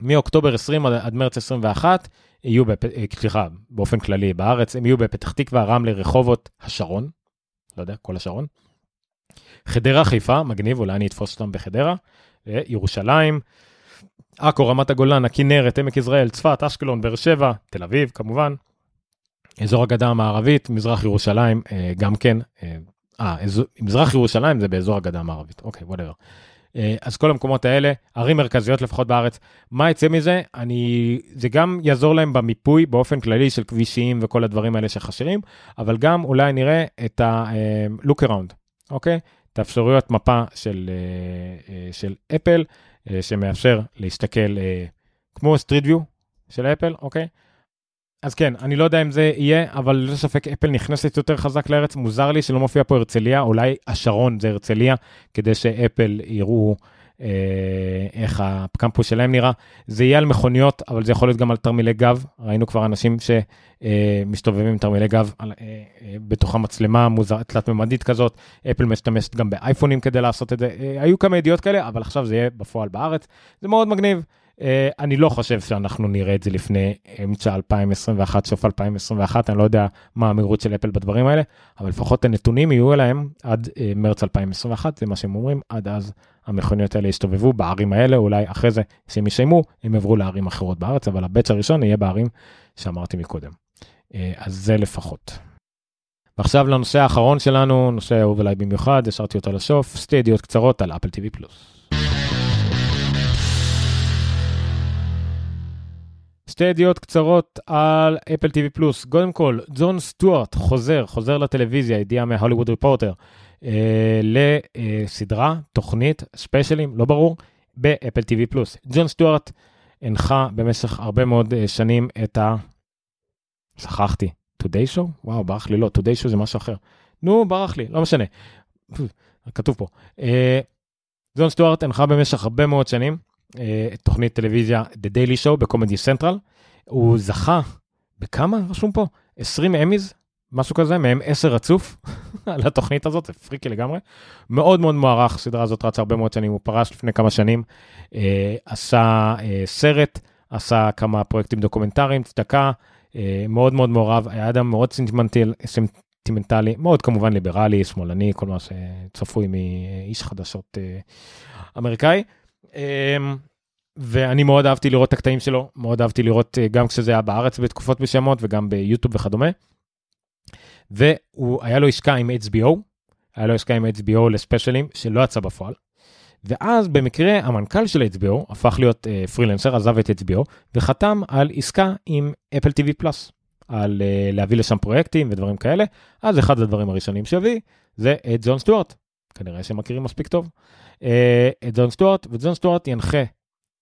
מאוקטובר 20 עד, עד מרץ 21, יהיו, בפ... סליחה, באופן כללי בארץ, הם יהיו בפתח תקווה, רמלה, רחובות, השרון, לא יודע, כל השרון. חדרה, חיפה, מגניב, אולי אני אתפוס אותם בחדרה, ירושלים, עכו, רמת הגולן, הכנרת, עמק יזרעאל, צפת, אשקלון, באר שבע, תל אביב כמובן, אזור הגדה המערבית, מזרח ירושלים אה, גם כן, אה, אה מזרח ירושלים זה באזור הגדה המערבית, אוקיי, whatever. אז כל המקומות האלה, ערים מרכזיות לפחות בארץ, מה יצא מזה? אני, זה גם יעזור להם במיפוי באופן כללי של כבישים וכל הדברים האלה שחסרים, אבל גם אולי נראה את ה-look around, אוקיי? את האפשרויות מפה של, של אפל, אה, שמאפשר להסתכל אה, כמו סטריט ויו של אפל, אוקיי? אז כן, אני לא יודע אם זה יהיה, אבל ללא ספק אפל נכנסת יותר חזק לארץ. מוזר לי שלא מופיע פה הרצליה, אולי השרון זה הרצליה, כדי שאפל יראו אה, איך הקמפוס שלהם נראה. זה יהיה על מכוניות, אבל זה יכול להיות גם על תרמילי גב. ראינו כבר אנשים שמסתובבים עם תרמילי גב אה, אה, בתוך המצלמה מוזר, תלת-ממדית כזאת. אפל משתמשת גם באייפונים כדי לעשות את זה. היו כמה ידיעות כאלה, אבל עכשיו זה יהיה בפועל בארץ. זה מאוד מגניב. אני לא חושב שאנחנו נראה את זה לפני אמצע 2021, סוף 2021, אני לא יודע מה המהירות של אפל בדברים האלה, אבל לפחות הנתונים יהיו להם עד מרץ 2021, זה מה שהם אומרים, עד אז המכוניות האלה יסתובבו בערים האלה, אולי אחרי זה, כשהם יסיימו, הם יעברו לערים אחרות בארץ, אבל הבץ' הראשון יהיה בערים שאמרתי מקודם. אה, אז זה לפחות. ועכשיו לנושא האחרון שלנו, נושא אהוב אליי במיוחד, השארתי אותו לסוף, שתי ידיעות קצרות על אפל TV פלוס. שתי ידיעות קצרות על אפל TV פלוס. קודם כל, ג'ון סטוארט חוזר, חוזר לטלוויזיה, ידיעה מהוליווד ריפורטר. אה, לסדרה, תוכנית, ספיישלים, לא ברור, באפל TV פלוס. ג'ון סטוארט הנחה במשך הרבה מאוד אה, שנים את ה... שכחתי, Today Show? וואו, ברח לי, לא, Today Show זה משהו אחר. נו, ברח לי, לא משנה. כתוב פה. אה, ג'ון סטוארט הנחה במשך הרבה מאוד שנים תוכנית טלוויזיה The Daily Show בקומדי סנטרל. הוא זכה בכמה רשום פה? 20 Emmys משהו כזה, מהם 10 רצוף על התוכנית הזאת, זה פריקי לגמרי. מאוד מאוד מוערך, הסדרה הזאת רצה הרבה מאוד שנים, הוא פרש לפני כמה שנים, אה, עשה אה, סרט, עשה כמה פרויקטים דוקומנטריים, צדקה, אה, מאוד מאוד מעורב, היה אדם מאוד סנטימנטל, סנטימנטלי, מאוד כמובן ליברלי, שמאלני, כל מה שצפוי מאיש חדשות אה, אמריקאי. אה, ואני מאוד אהבתי לראות את הקטעים שלו, מאוד אהבתי לראות אה, גם כשזה היה בארץ בתקופות מסוימות וגם ביוטיוב וכדומה. והיה לו עסקה עם HBO, היה לו עסקה עם HBO לספיישלים שלא יצא בפועל. ואז במקרה המנכ"ל של HBO הפך להיות uh, פרילנסר, עזב את HBO וחתם על עסקה עם אפל TV פלאס, על uh, להביא לשם פרויקטים ודברים כאלה. אז אחד הדברים הראשונים שהביא זה את ג'ון סטוארט, כנראה שהם מכירים מספיק טוב, uh, את ג'ון סטוארט, וג'ון סטוארט ינחה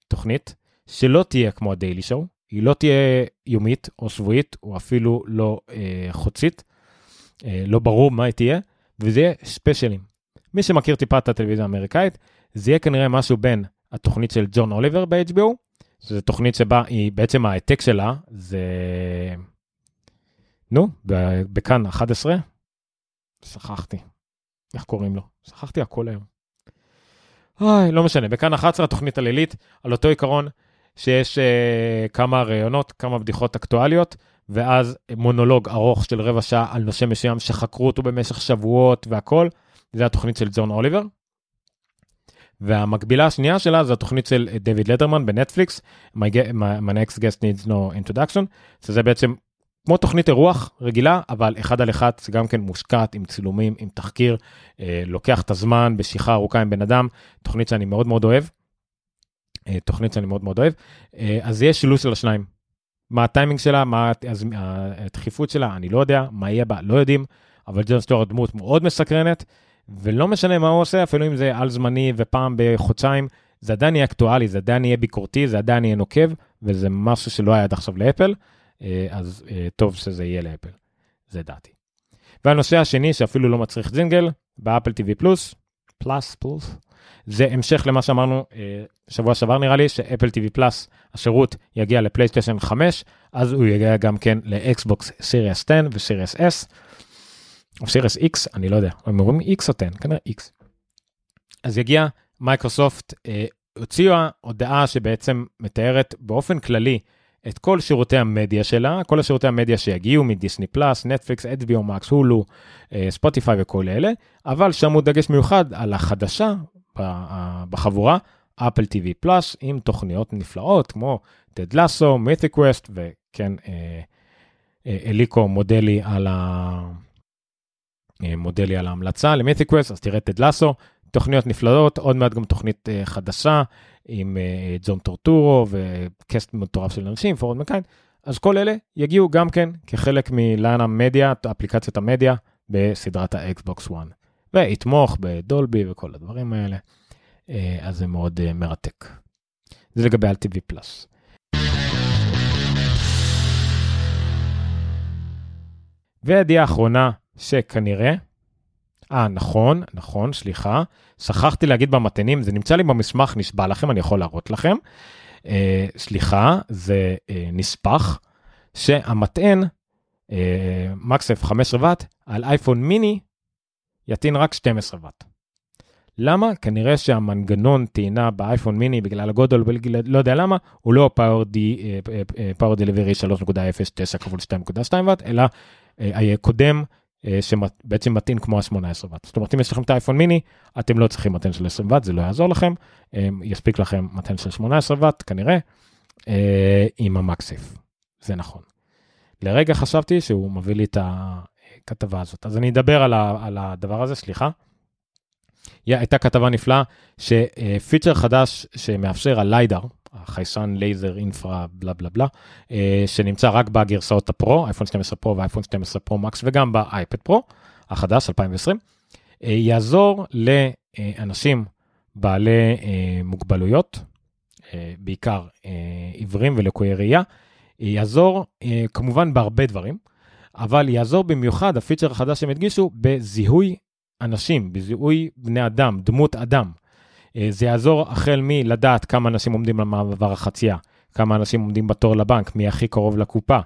תוכנית שלא תהיה כמו הדיילי שואו, היא לא תהיה יומית או שבועית או אפילו לא uh, חוצית, אה, לא ברור מה היא תהיה, וזה יהיה ספיישלים. מי שמכיר טיפה את הטלוויזיה האמריקאית, זה יהיה כנראה משהו בין התוכנית של ג'ון אוליבר ב-HBO, שזו תוכנית שבה היא, בעצם ההעתק שלה זה... נו, בכאן 11? שכחתי. איך קוראים לו? שכחתי הכל היום. אוי, לא משנה, בכאן 11 התוכנית הלילית, על אותו עיקרון שיש uh, כמה ראיונות, כמה בדיחות אקטואליות, ואז מונולוג ארוך של רבע שעה על נושא מסוים שחקרו אותו במשך שבועות והכל, זה התוכנית של ג'ון אוליבר. והמקבילה השנייה שלה זה התוכנית של דויד לדרמן בנטפליקס, My, My Next Guest Needs No Introduction, שזה בעצם כמו תוכנית אירוח רגילה, אבל אחד על אחד זה גם כן מושקעת עם צילומים, עם תחקיר, אה, לוקח את הזמן בשיחה ארוכה עם בן אדם, תוכנית שאני מאוד מאוד אוהב. אה, תוכנית שאני מאוד מאוד אוהב. אה, אז יש שילוש של השניים. מה הטיימינג שלה, מה הדחיפות שלה, אני לא יודע, מה יהיה בה, לא יודעים, אבל ג'ון סטוארט דמות מאוד מסקרנת, ולא משנה מה הוא עושה, אפילו אם זה על זמני ופעם בחודשיים, זה עדיין יהיה אקטואלי, זה עדיין יהיה ביקורתי, זה עדיין יהיה נוקב, וזה משהו שלא היה עד עכשיו לאפל, אה, אז אה, טוב שזה יהיה לאפל, זה דעתי. והנושא השני, שאפילו לא מצריך זינגל, באפל TV פלוס, פלאס פלאס, זה המשך למה שאמרנו אה, שבוע שעבר נראה לי, שאפל TV פלאס, השירות יגיע לפלייסטיישן 5, אז הוא יגיע גם כן לאקסבוקס סיריאס 10 וסיריאס S, או סיריאס X, אני לא יודע, הם אומרים X או 10, כנראה X. אז יגיע, מייקרוסופט אה, הוציאה הודעה שבעצם מתארת באופן כללי את כל שירותי המדיה שלה, כל השירותי המדיה שיגיעו מדיסני פלאס, נטפליקס, HBO מקס, הולו, ספוטיפיי וכל אלה, אבל שמו דגש מיוחד על החדשה בחבורה, אפל TV פלאס, עם תוכניות נפלאות כמו טד לסו, מיתי קווסט, וכן, אה, אה, אליקו מודלי על, ה... אה, מודלי על ההמלצה למיתי קווסט, אז תראה טד לסו, תוכניות נפלאות, עוד מעט גם תוכנית חדשה עם ג'ון טורטורו וקסט מטורף של אנשים, פורד מקיין, אז כל אלה יגיעו גם כן כחלק מליין המדיה, אפליקציית המדיה בסדרת האקסבוקס 1. ויתמוך בדולבי וכל הדברים האלה. אה, אז זה מאוד אה, מרתק. זה לגבי אפל TV פלאס. והידיעה האחרונה שכנראה, אה נכון, נכון, סליחה, שכחתי להגיד במתנים, זה נמצא לי במסמך, נשבע לכם, אני יכול להראות לכם. אה, סליחה, זה אה, נספח שהמטען, אה, מקסף 15 ואט, על אייפון מיני יטעין רק 12 ואט. למה? כנראה שהמנגנון טעינה באייפון מיני בגלל הגודל, בגלל, לא יודע למה, הוא לא פאור די, פאור דליברי 3.09 כפול 2.2 ואט, אלא הקודם אה, שבעצם מטעין כמו ה-18 ואט. זאת אומרת, אם יש לכם את האייפון מיני, אתם לא צריכים מטען של 20 ואט, זה לא יעזור לכם, אה, יספיק לכם מטען של 18 ואט כנראה, אה, עם המקסיף, זה נכון. לרגע חשבתי שהוא מביא לי את הכתבה הזאת. אז אני אדבר על, ה, על הדבר הזה, סליחה. הייתה כתבה נפלאה שפיצ'ר חדש שמאפשר הליידר, החיישן לייזר אינפרה בלה בלה בלה, שנמצא רק בגרסאות הפרו, אייפון 12 פרו ואייפון 12 פרו מקס וגם באייפד פרו החדש 2020, אה, יעזור לאנשים בעלי אה, מוגבלויות, אה, בעיקר עיוורים ולקויי ראייה, יעזור כמובן בהרבה דברים, אבל יעזור במיוחד, הפיצ'ר החדש שהם הדגישו, בזיהוי אנשים, בזיהוי בני אדם, דמות אדם. אה, זה יעזור החל מלדעת כמה אנשים עומדים למעבר החצייה, כמה אנשים עומדים בתור לבנק, מי הכי קרוב לקופה,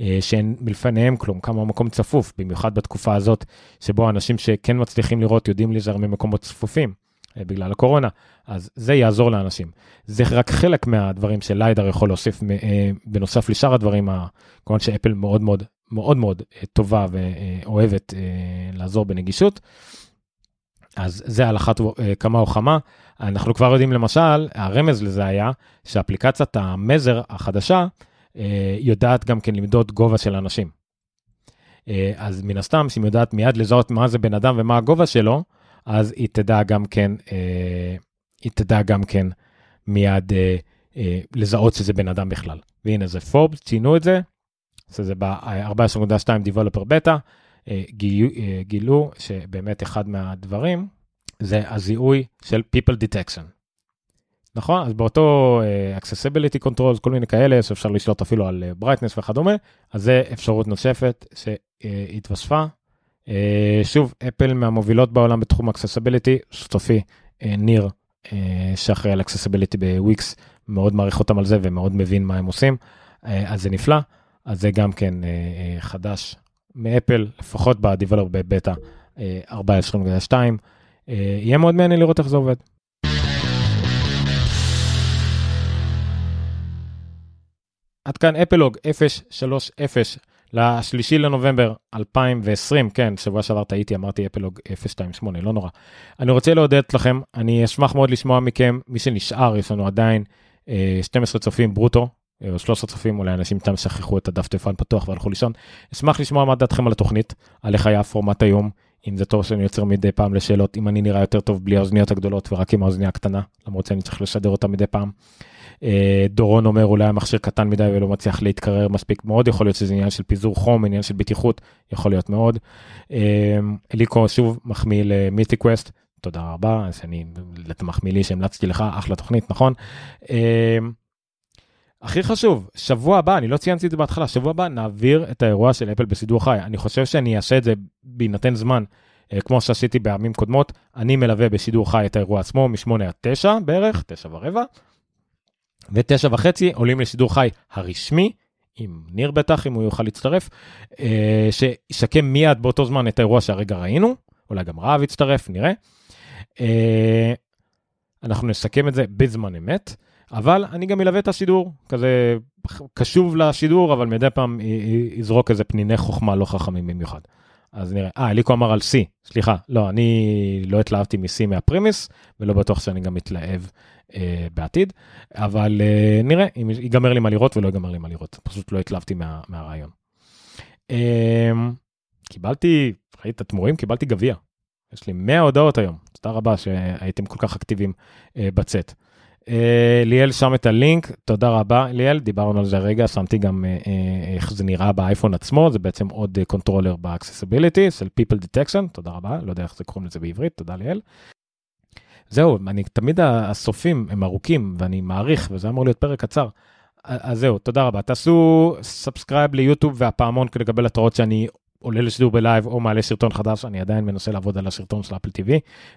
אה, שאין מלפניהם כלום, כמה מקום צפוף, במיוחד בתקופה הזאת, שבו אנשים שכן מצליחים לראות יודעים להיזהר ממקומות צפופים. אה, בגלל הקורונה, אז זה יעזור לאנשים. זה רק חלק מהדברים שליידר יכול להוסיף בנוסף לשאר הדברים, כמובן שאפל מאוד מאוד מאוד מאוד טובה ואוהבת לעזור בנגישות. אז זה על אחת כמה או כמה. אנחנו כבר יודעים למשל, הרמז לזה היה שאפליקציית המזר החדשה אה, יודעת גם כן למדוד גובה של אנשים. אה, אז מן הסתם, שהיא יודעת מיד לזהות מה זה בן אדם ומה הגובה שלו, אז היא תדע גם כן, אה, היא תדע גם כן מיד לזהות שזה בן אדם בכלל. והנה זה פורבס, ציינו את זה, זה ב-14.2 Developer Beta, גילו שבאמת אחד מהדברים, זה הזיהוי של people detection. נכון? אז באותו uh, accessibility controls, כל מיני כאלה שאפשר לשלוט אפילו על brightness וכדומה, אז זה אפשרות נוספת שהתווספה. שוב, אפל מהמובילות בעולם בתחום accessibility, שותפי ניר, שאחראי על accessibility בוויקס, מאוד מעריך אותם על זה ומאוד מבין מה הם עושים, אז זה נפלא, אז זה גם כן חדש מאפל, לפחות ב-Develop בבטא uh, 14.2. אה, יהיה מאוד מעניין לראות איך זה עובד. עד כאן אפלוג 030 לשלישי לנובמבר 2020, כן, שבוע שעבר טעיתי, אמרתי אפלוג 028, לא נורא. אני רוצה להודד לכם, אני אשמח מאוד לשמוע מכם, מי שנשאר, יש לנו עדיין אה, 12 צופים ברוטו, אה, או 13 צופים, אולי אנשים תם שכחו את הדף טלפון פתוח והלכו לישון. אשמח לשמוע מה דעתכם על התוכנית, על איך היה הפורמט היום, אם זה טוב שאני יוצר מדי פעם לשאלות, אם אני נראה יותר טוב בלי האוזניות הגדולות ורק עם האוזניה הקטנה, למרות שאני צריך לשדר אותה מדי פעם. אה, דורון אומר אולי המכשיר קטן מדי ולא מצליח להתקרר מספיק מאוד, יכול להיות שזה עניין של פיזור חום, עניין של בטיחות, יכול להיות מאוד. אה, אליקו שוב מחמיא למיסטי קווסט, תודה רבה, שאני, מחמיא לי שהמלצתי לך, אחלה תוכנית, נכון? הכי חשוב, שבוע הבא, אני לא ציינתי את זה בהתחלה, שבוע הבא נעביר את האירוע של אפל בסידור חי. אני חושב שאני אעשה את זה בהינתן זמן, אה, כמו שעשיתי בימים קודמות. אני מלווה בשידור חי את האירוע עצמו מ-8 עד 9 בערך, 9 ורבע, ו-9 וחצי עולים לשידור חי הרשמי, עם ניר בטח, אם הוא יוכל להצטרף, אה, שישקם מיד באותו זמן את האירוע שהרגע ראינו, אולי גם רהב יצטרף, נראה. אה, אנחנו נסכם את זה בזמן אמת. אבל אני גם אלווה את השידור, כזה קשוב לשידור, אבל מדי פעם יזרוק איזה פניני חוכמה לא חכמים במיוחד. אז נראה, אה, אליקו אמר על C, סליחה, לא, אני לא התלהבתי מ-C מהפרימיס, ולא בטוח שאני גם מתלהב אה, בעתיד, אבל אה, נראה אם ייגמר לי מה לראות ולא ייגמר לי מה לראות, פשוט לא התלהבתי מה, מהרעיון. אה, קיבלתי, ראית את התמורים? קיבלתי גביע. יש לי 100 הודעות היום, תודה רבה שהייתם כל כך אקטיביים אה, בצ'אט. אה, ליאל שם את הלינק, תודה רבה ליאל, דיברנו על זה רגע, שמתי גם אה, אה, איך זה נראה באייפון עצמו, זה בעצם עוד controller ב accessibility של people detection, תודה רבה, לא יודע איך זה קוראים לזה בעברית, תודה ליאל. זהו, אני תמיד הסופים הם ארוכים ואני מעריך וזה אמור להיות פרק קצר. אז זהו, תודה רבה. תעשו subscribe ליוטיוב והפעמון כדי לקבל התראות שאני עולה לשידור בלייב או מעלה סרטון חדש, אני עדיין מנסה לעבוד על הסרטון של אפל TV,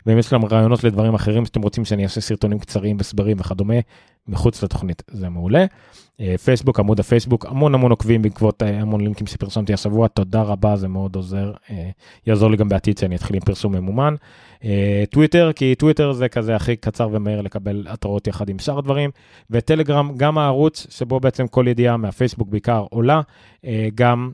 ואם יש לכם רעיונות לדברים אחרים שאתם רוצים שאני אעשה סרטונים קצרים, הסברים וכדומה, מחוץ לתוכנית, זה מעולה. אה, פייסבוק, עמוד הפייסבוק, המון המון עוקבים בעקבות אה, המון לינקים שפרסמתי השבוע, תודה רבה, זה מאוד עוזר, אה, יעזור לי גם בעתיד שאני אתחיל עם פרסום ממומן. טוויטר, כי טוויטר זה כזה הכי קצר ומהיר לקבל התראות יחד עם שאר הדברים, וטלגרם, גם הערוץ שבו בעצם כל ידיעה מהפייסבוק בעיקר עולה, גם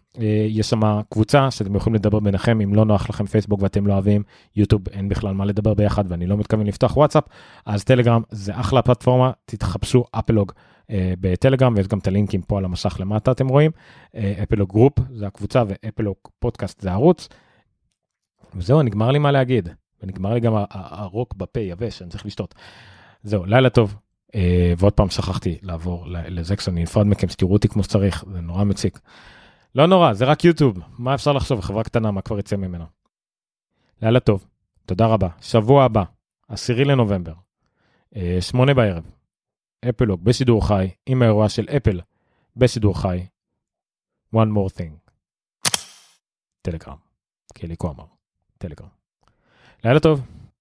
יש שם קבוצה שאתם יכולים לדבר ביניכם, אם לא נוח לכם פייסבוק ואתם לא אוהבים יוטיוב, אין בכלל מה לדבר ביחד ואני לא מתכוון לפתוח וואטסאפ, אז טלגרם זה אחלה פלטפורמה, תחפשו אפלוג. אה, בטלגרם ויש גם את הלינקים פה על המסך למטה אתם רואים. אה, group זה הקבוצה ואפלוג פודקאסט זה הערוץ. וזהו נגמר לי מה להגיד ונגמר לי גם הרוק בפה יבש אני צריך לשתות. זהו לילה טוב אה, ועוד פעם שכחתי לעבור לזקסון אני נפרד מכם שתראו אותי כמו שצריך זה נורא מציק. לא נורא זה רק יוטיוב מה אפשר לחשוב חברה קטנה מה כבר יצא ממנה. לילה טוב תודה רבה שבוע הבא עשירי לנובמבר שמונה בערב אפלוג בשידור חי עם האירוע של אפל בשידור חי. one more thing. טלגרם. כי אליקו אמר. טלגרם. לילה טוב.